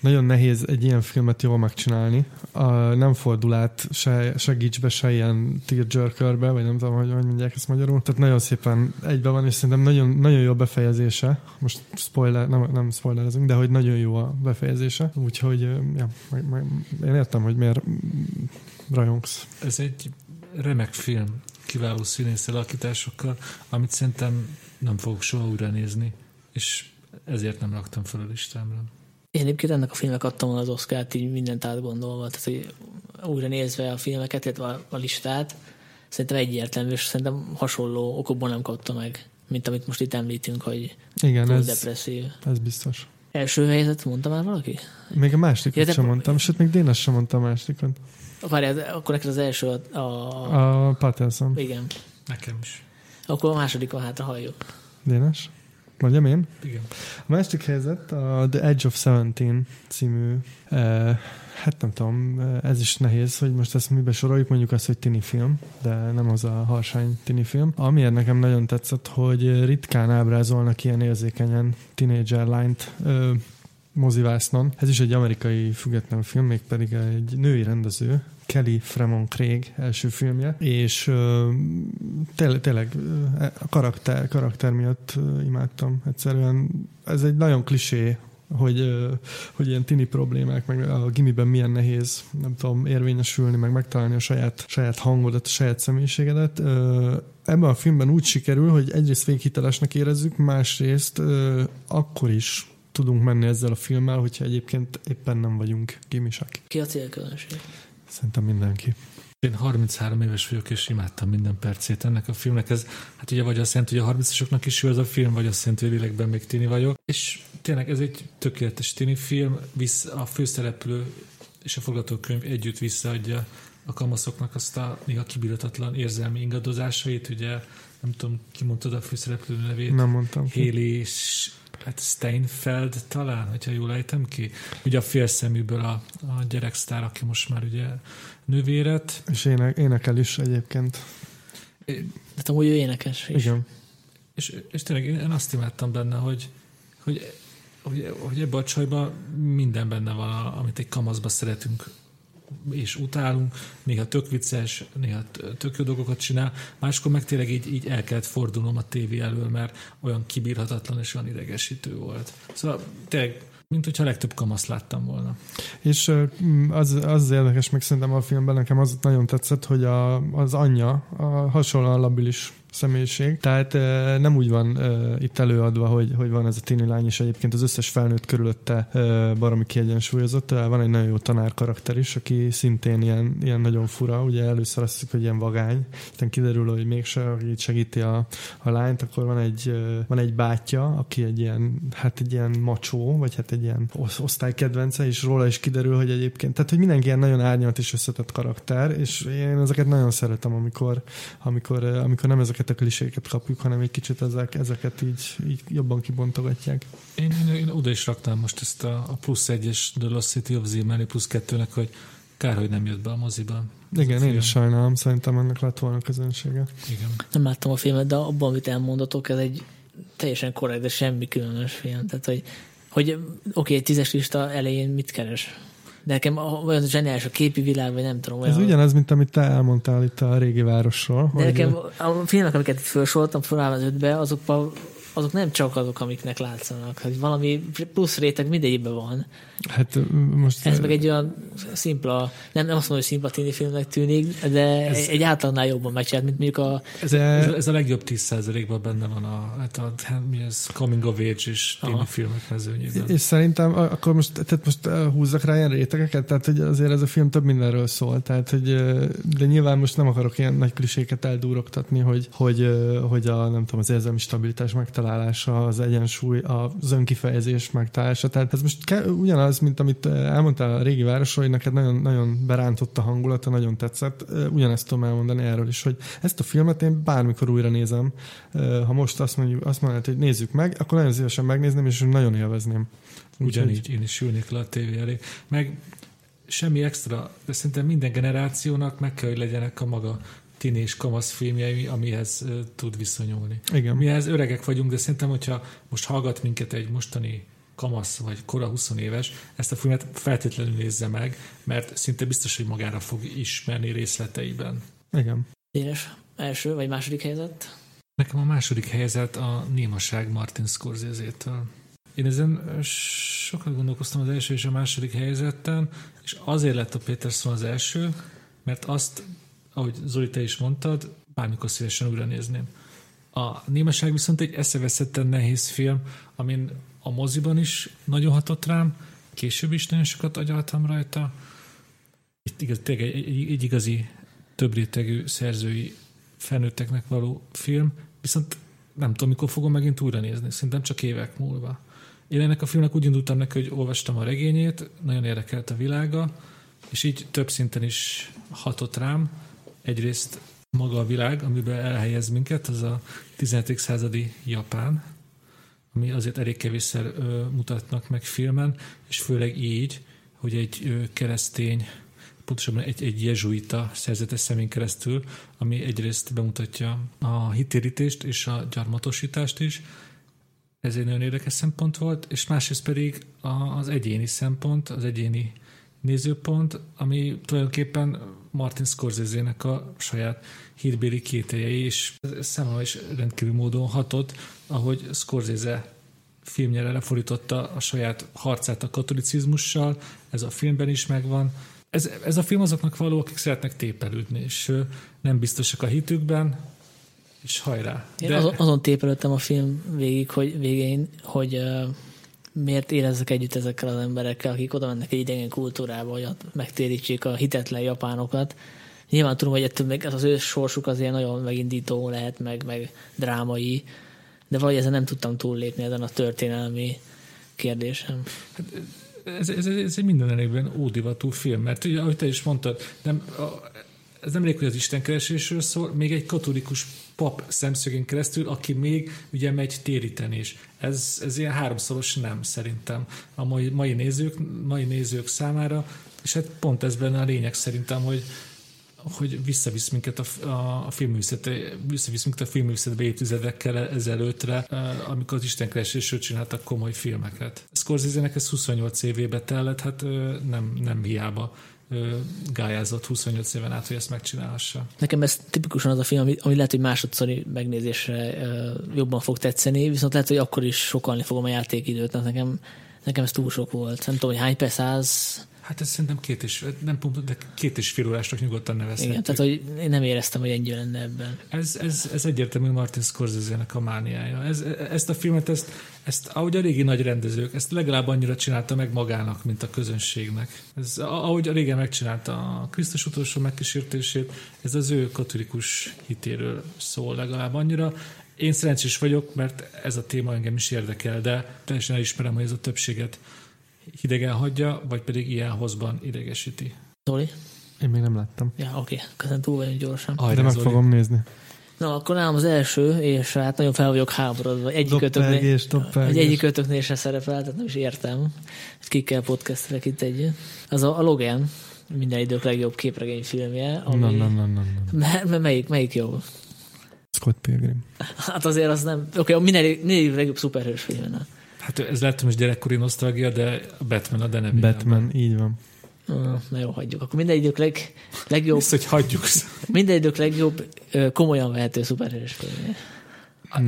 nagyon nehéz egy ilyen filmet jól megcsinálni. A, nem fordul át se, se gicsbe, se ilyen tearjerkerbe, vagy nem tudom, hogy, hogy mondják ezt magyarul. Tehát nagyon szépen egybe van, és szerintem nagyon, nagyon jó a befejezése. Most spoiler, nem, nem spoilerezünk, de hogy nagyon jó a befejezése. Úgyhogy ja, meg, meg, én értem, hogy miért rajongsz. Ez egy remek film, kiváló színész alakításokkal, amit szerintem nem fogok soha újra nézni, és ezért nem raktam fel a listámra. Én egyébként ennek a filmnek adtam volna az Oscárt így mindent átgondolva, tehát hogy újra nézve a filmeket, illetve a, a listát, szerintem egyértelmű, és szerintem hasonló okokból nem kapta meg, mint amit most itt említünk, hogy Igen, túl ez, depresszív. ez biztos. Első helyzet, mondta már valaki? Még a másodikat Ja, sem mondtam, sőt, még Dénes sem mondta a másodikat. Várjál, akkor neked az első a, a, A Patterson. igen. Nekem is. Akkor a második van hátra halljuk. Dénes? Mondjam én? Igen. A másik helyzet a The Edge of Seventeen című, eh, hát nem tudom, eh, ez is nehéz, hogy most ezt mibe soroljuk, mondjuk azt, hogy tini film, de nem az a harsány tini film. Amiért nekem nagyon tetszett, hogy ritkán ábrázolnak ilyen érzékenyen teenager lányt ö, mozivásznon. Ez is egy amerikai független film, mégpedig egy női rendező, Kelly Fremont Craig első filmje, és tényleg, a karakter, karakter miatt imádtam. Egyszerűen ez egy nagyon klisé, hogy, hogy ilyen tini problémák, meg a gimiben milyen nehéz, nem tudom, érvényesülni, meg megtalálni a saját, saját hangodat, a saját személyiségedet. Ebben a filmben úgy sikerül, hogy egyrészt véghitelesnek érezzük, másrészt akkor is tudunk menni ezzel a filmmel, hogyha egyébként éppen nem vagyunk gimisek. Ki a célközönség? Szerintem mindenki. Én 33 éves vagyok, és imádtam minden percét ennek a filmnek. Ez, hát ugye vagy azt jelenti, hogy a 30-asoknak is jó ez a film, vagy azt jelenti, hogy lélekben még tini vagyok. És tényleg ez egy tökéletes tini film, visz a főszereplő és a forgatókönyv együtt visszaadja a kamaszoknak azt a néha kibírhatatlan érzelmi ingadozásait, ugye nem tudom, ki mondtad a főszereplő nevét? Nem mondtam. S- hát Steinfeld talán, hogyha jól ejtem ki. Ugye a félszeműből a, a gyereksztár, aki most már ugye nővéret. És ének, énekel is egyébként. De amúgy ő énekes is. Igen. És, és tényleg én azt imádtam benne, hogy, hogy, hogy, hogy ebbe a csajban minden benne van, amit egy kamaszba szeretünk és utálunk, néha tök vicces, néha tök jó dolgokat csinál, máskor meg tényleg így, így el kellett fordulnom a tévé elől, mert olyan kibírhatatlan és olyan idegesítő volt. Szóval tényleg, mint hogyha legtöbb kamaszt láttam volna. És mm, az az érdekes, meg szerintem a filmben nekem az nagyon tetszett, hogy a, az anyja a hasonlóan labilis személyiség. Tehát nem úgy van itt előadva, hogy, hogy van ez a tini lány, és egyébként az összes felnőtt körülötte baromi kiegyensúlyozott. Van egy nagyon jó tanár karakter is, aki szintén ilyen, ilyen nagyon fura. Ugye először azt hiszük, hogy ilyen vagány, aztán kiderül, hogy mégse, aki segíti a, a lányt, akkor van egy, van egy bátyja, aki egy ilyen, hát egy ilyen macsó, vagy hát egy ilyen osz- osztálykedvence, és róla is kiderül, hogy egyébként, tehát hogy mindenki ilyen nagyon árnyalt és összetett karakter, és én ezeket nagyon szeretem, amikor, amikor, amikor nem ezeket a kliséket kapjuk, hanem egy kicsit ezek, ezeket így, így jobban kibontogatják. Én, én, én oda is raktam most ezt a, a plusz egyes The Lost City of Z plusz kettőnek, hogy kár, hogy nem jött be a moziba. Igen, a én is sajnálom, szerintem ennek lett volna közönsége. Igen. Nem láttam a filmet, de abban, amit elmondatok, ez egy teljesen korrekt, de semmi különös film. Tehát, hogy, hogy oké, okay, egy tízes lista elején mit keres? De nekem olyan zseniális a képi világ, vagy nem tudom. Ez Olyan, ugyanaz, mint amit te elmondtál itt a régi városról. de hogy, nekem a filmek, amiket itt felsoroltam, fel az ötbe, azokban azok nem csak azok, amiknek látszanak. Hogy valami plusz réteg mindegyikben van. Hát most... Ez meg egy olyan szimpla, nem, nem azt mondom, hogy szimpla tini filmnek tűnik, de ez, egy átlagnál jobban megcsinált, mint mondjuk a... Ez, ez, ez a legjobb 10%-ban benne van a, hát a, mi ez, coming of age és tini Aha. filmek mezőnyében. És szerintem akkor most, tehát most húzzak rá ilyen rétegeket, tehát hogy azért ez a film több mindenről szól, tehát hogy, de nyilván most nem akarok ilyen nagy kliséket eldúrogtatni, hogy, hogy, hogy a, nem tudom, az érzelmi stabilitás megtalálása, az egyensúly, az önkifejezés megtalálása, tehát ez most ke, ugyanaz, mint amit elmondtál a régi városról, hogy neked nagyon, nagyon berántott a hangulata, nagyon tetszett. Ugyanezt tudom elmondani erről is, hogy ezt a filmet én bármikor újra nézem. Ha most azt mondjuk, azt mondod, hogy nézzük meg, akkor nagyon szívesen megnézném, és nagyon élvezném. Ugyanígy én is ülnék le a tévé elé. Meg semmi extra, de szerintem minden generációnak meg kell, hogy legyenek a maga tini és kamasz filmjei, amihez tud viszonyulni. Igen. Mihez öregek vagyunk, de szerintem, hogyha most hallgat minket egy mostani kamasz vagy kora 20 éves, ezt a filmet feltétlenül nézze meg, mert szinte biztos, hogy magára fog ismerni részleteiben. Igen. Énes, első vagy második helyzet? Nekem a második helyzet a Némaság Martin Scorsese-től. Én ezen sokat gondolkoztam az első és a második helyzetten, és azért lett a Peterson az első, mert azt, ahogy Zoli, te is mondtad, bármikor szívesen újra nézném. A Némaság viszont egy eszeveszetten nehéz film, amin a moziban is nagyon hatott rám, később is nagyon sokat agyaltam rajta. Itt igaz, tényleg egy, egy igazi több rétegű szerzői felnőtteknek való film, viszont nem tudom, mikor fogom megint újra nézni, szerintem csak évek múlva. Én ennek a filmnek úgy indultam neki, hogy olvastam a regényét, nagyon érdekelt a világa, és így több szinten is hatott rám. Egyrészt maga a világ, amiben elhelyez minket, az a 17. századi Japán, ami azért elég kevésszer ö, mutatnak meg filmen, és főleg így, hogy egy ö, keresztény, pontosabban egy, egy jezsuita szerzetes szemén keresztül, ami egyrészt bemutatja a hitérítést és a gyarmatosítást is, ez egy nagyon érdekes szempont volt, és másrészt pedig az egyéni szempont, az egyéni nézőpont, ami tulajdonképpen Martin Scorsese-nek a saját hírbéli kételjei, és számomra is rendkívül módon hatott, ahogy Scorsese filmnyere lefordította a saját harcát a katolicizmussal, ez a filmben is megvan. Ez, ez a film azoknak való, akik szeretnek tépelődni, és nem biztosak a hitükben, és hajrá. Én De... azon, azon tépelődtem a film végig, hogy végén, hogy miért érezzek együtt ezekkel az emberekkel, akik oda mennek egy idegen kultúrába, hogy megtérítsék a hitetlen japánokat. Nyilván tudom, hogy ettől még az ő sorsuk azért nagyon megindító lehet, meg, meg drámai, de valahogy ezen nem tudtam túllépni ezen a történelmi kérdésem. Hát, ez, ez, ez egy minden elégben ódivatú film, mert ugye, ahogy te is mondtad, nem, a, ez nem elég, hogy az istenkeresésről szól, még egy katolikus pap szemszögén keresztül, aki még ugye megy téríteni is. Ez, ez ilyen háromszoros nem szerintem a mai, mai, nézők, mai nézők számára, és hát pont ez benne a lényeg szerintem, hogy, hogy visszavisz minket a, a, a visszavisz minket a filmművészetbe évtizedekkel ezelőttre, amikor az istenkeresésről csináltak komoly filmeket. Scorsese-nek ez 28 évébe tellett, hát nem, nem hiába gályázott 28 éven át, hogy ezt megcsinálhassa. Nekem ez tipikusan az a film, ami, ami lehet, hogy másodszori megnézésre jobban fog tetszeni, viszont lehet, hogy akkor is sokalni fogom a játékidőt, tehát nekem, nekem ez túl sok volt. Nem tudom, hogy hány perc száz Hát ez szerintem két és, nem pont, de két és fél órásnak nyugodtan nevezhetjük. Igen, tehát hogy én nem éreztem, hogy ennyi lenne ebben. Ez, ez, ez egyértelmű Martin Scorsese-nek a mániája. Ez, ezt a filmet, ezt, ezt ahogy a régi nagy rendezők, ezt legalább annyira csinálta meg magának, mint a közönségnek. Ez, ahogy a régen megcsinálta a Krisztus utolsó megkísértését, ez az ő katolikus hitéről szól legalább annyira. Én szerencsés vagyok, mert ez a téma engem is érdekel, de teljesen elismerem, hogy ez a többséget hidegen hagyja, vagy pedig ilyen hozban idegesíti. Zoli? Én még nem láttam. Ja, oké. Okay. Közben túl vagyunk gyorsan. Ajra, De meg Zoli. fogom nézni. Na, akkor nálam az első, és hát nagyon fel vagyok háborodva. Egyik ötöknél, egy egyik ötöknél se szerepel, tehát nem is értem. Kikkel podcastelek itt egy. Az a, a Logan, minden idők legjobb képregényfilmje. Ami... Na, na, na, na, na. Melyik, melyik jó? Scott Pilgrim. Hát azért az nem... Oké, okay, minden, minden legjobb szuperhős film. Hát ez lehet, hogy gyerekkori nosztalgia, de a Batman a de Batman, így van. Na jó, hagyjuk. Akkor minden idők leg, legjobb... Visz, hogy hagyjuk. Minden idők legjobb komolyan vehető szuperhős film.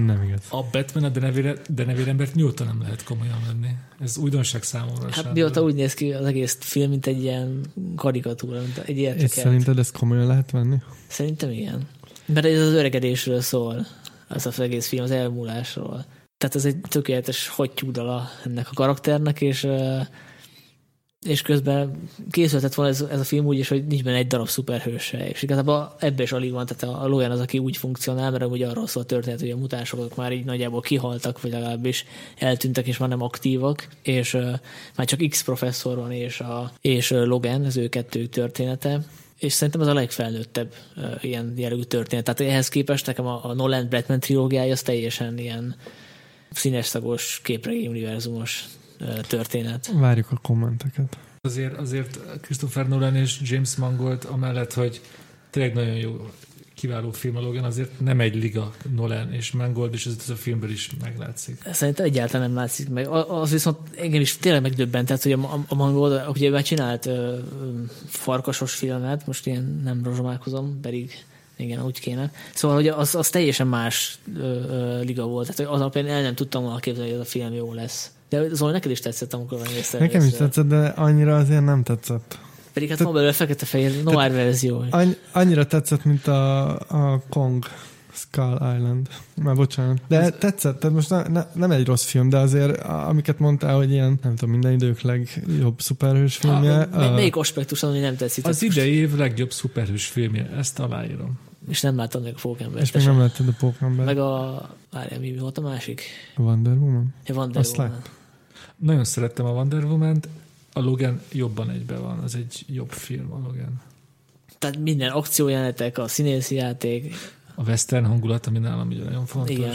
Nem igaz. A Batman a denevér, denevér embert nyugodtan nem lehet komolyan venni. Ez újdonság számomra. Hát mióta úgy néz ki az egész film, mint egy ilyen karikatúra, mint egy És értekelt. szerinted ezt komolyan lehet venni? Szerintem igen. Mert ez az öregedésről szól, az az egész film, az elmúlásról. Tehát ez egy tökéletes hattyúdala ennek a karakternek, és és közben készülhetett volna ez, ez a film úgy is, hogy nincs benne egy darab szuperhőse, és igazából ebbe is alig van, tehát a Logan az, aki úgy funkcionál, mert ugye arról szól a történet, hogy a mutánsok már így nagyjából kihaltak, vagy legalábbis eltűntek, és már nem aktívak, és uh, már csak X professzor van, és, a, és Logan, az ő kettőjük története, és szerintem ez a legfelnőttebb uh, ilyen jellegű történet. Tehát ehhez képest nekem a, a Nolan Batman trilógiája az teljesen ilyen színes szagos képregény univerzumos történet. Várjuk a kommenteket. Azért, azért Christopher Nolan és James Mangold amellett, hogy tényleg nagyon jó, kiváló film a Logan, azért nem egy liga Nolan és Mangold, és ez, ez a filmből is meglátszik. Szerintem egyáltalán nem látszik meg. Az viszont engem is tényleg megdöbbentett, hogy a, a Mangold, ugye már csinált ö, farkasos filmet, most ilyen nem rozsomálkozom, pedig igen, úgy kéne. Szóval hogy az, az teljesen más ö, ö, liga volt, tehát az alapján el nem tudtam volna képzelni, hogy ez a film jó lesz. De Zoli, neked is tetszett, amikor megnézted. Nekem is tetszett, de annyira azért nem tetszett. Pedig hát van belőle fekete-fehér noir verzió. Annyira tetszett, mint a, a Kong Skull Island. Már bocsánat. De tetszett, tehát most ne, ne, nem egy rossz film, de azért a- amiket mondtál, hogy ilyen, nem tudom, minden idők legjobb szuperhős filmje. Ah, mely- a- melyik aspektus ami nem tetszik? Az idei év legjobb szuperhős filmje, ezt aláírom. És nem láttam még a Pókember. és még nem láttad a Pokémon Meg a... Várjál, mi volt a másik? Wonder Woman? Ja, Wonder Azt Woman. lát- Nagyon szerettem a Wonder Woman-t, a Logan jobban egybe van, az egy jobb film a Logan. Tehát minden akciójelenetek, a színészi játék, A western hangulat, ami nálam ugye nagyon fontos. igen.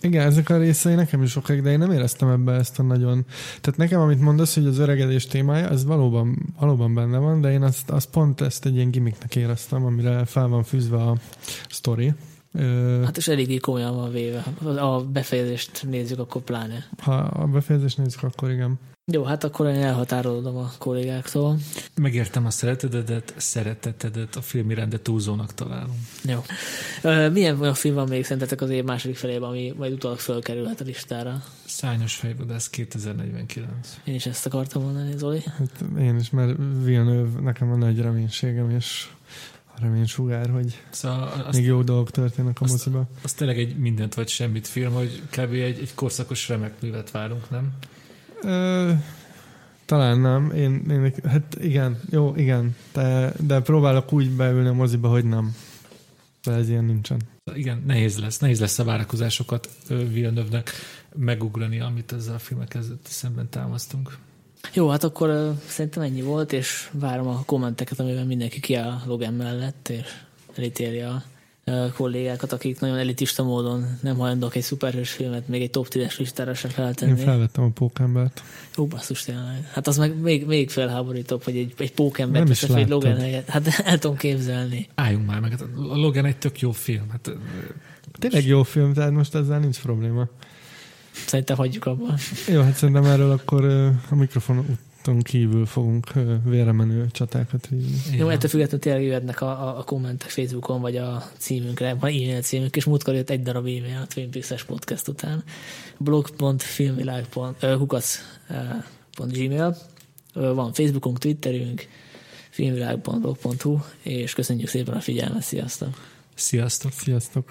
Igen, ezek a részei nekem is sokáig, de én nem éreztem ebbe ezt a nagyon... Tehát nekem, amit mondasz, hogy az öregedés témája, ez valóban, valóban benne van, de én azt, azt pont ezt egy ilyen gimmicknek éreztem, amire fel van fűzve a sztori. Ö, Hát és eléggé komolyan van véve. A befejezést nézzük, akkor pláne. ha a befejezést nézzük, akkor igen. Jó, hát akkor én elhatárolodom a kollégáktól. Megértem a szeretetedet, szeretetedet, a film iránde túlzónak találom. Jó. Milyen olyan film van még szerintetek az év második felében, ami majd utólag fölkerülhet a listára? Szányos fejvadász 2049. Én is ezt akartam mondani, Zoli. Hát én is, mert Villeneuve nekem a nagy reménységem, és a reménysugár, hogy Szóval azt, még jó dolgok történnek a azt- moziba. az tényleg egy mindent vagy semmit film, hogy kb. egy, egy korszakos remek művet várunk, nem? Ö, talán nem. Én, én, hát igen, jó, igen. De, de próbálok úgy beülni a moziba, hogy nem. De ez ilyen nincsen. Igen, nehéz lesz, nehéz lesz a várakozásokat Villeneuve-nek megugrani, amit ezzel a filmek szemben támasztunk. Jó, hát akkor szerintem ennyi volt, és várom a kommenteket, amiben mindenki kiáll Logan mellett, és elítéli a kollégákat, akik nagyon elitista módon nem hajlandók egy szuperhős filmet még egy top 10-es listára se Én feltenni. felvettem a pókembert. Jó, basszus tényleg. Hát az meg még, még felháborítóbb, hogy egy, egy pókember Nem is teszed, egy. Logan helyett. Hát el tudom képzelni. Álljunk már meg, hát a Logan egy tök jó film. Hát, Tényleg jó film, tehát most ezzel nincs probléma. Szerintem hagyjuk abban. Jó, hát szerintem erről akkor a mikrofon úton kívül fogunk véremenő csatákat vívni. Jó, ettől függetlenül tényleg jöhetnek a, a, a kommentek Facebookon, vagy a címünkre, van e-mail címünk, és múltkor jött egy darab e-mail a Twin Peaks-es podcast után. blog.filmvilág.gmail Van Facebookunk, Twitterünk, filmvilág.blog.hu, és köszönjük szépen a figyelmet, sziasztok! Sziasztok! Sziasztok!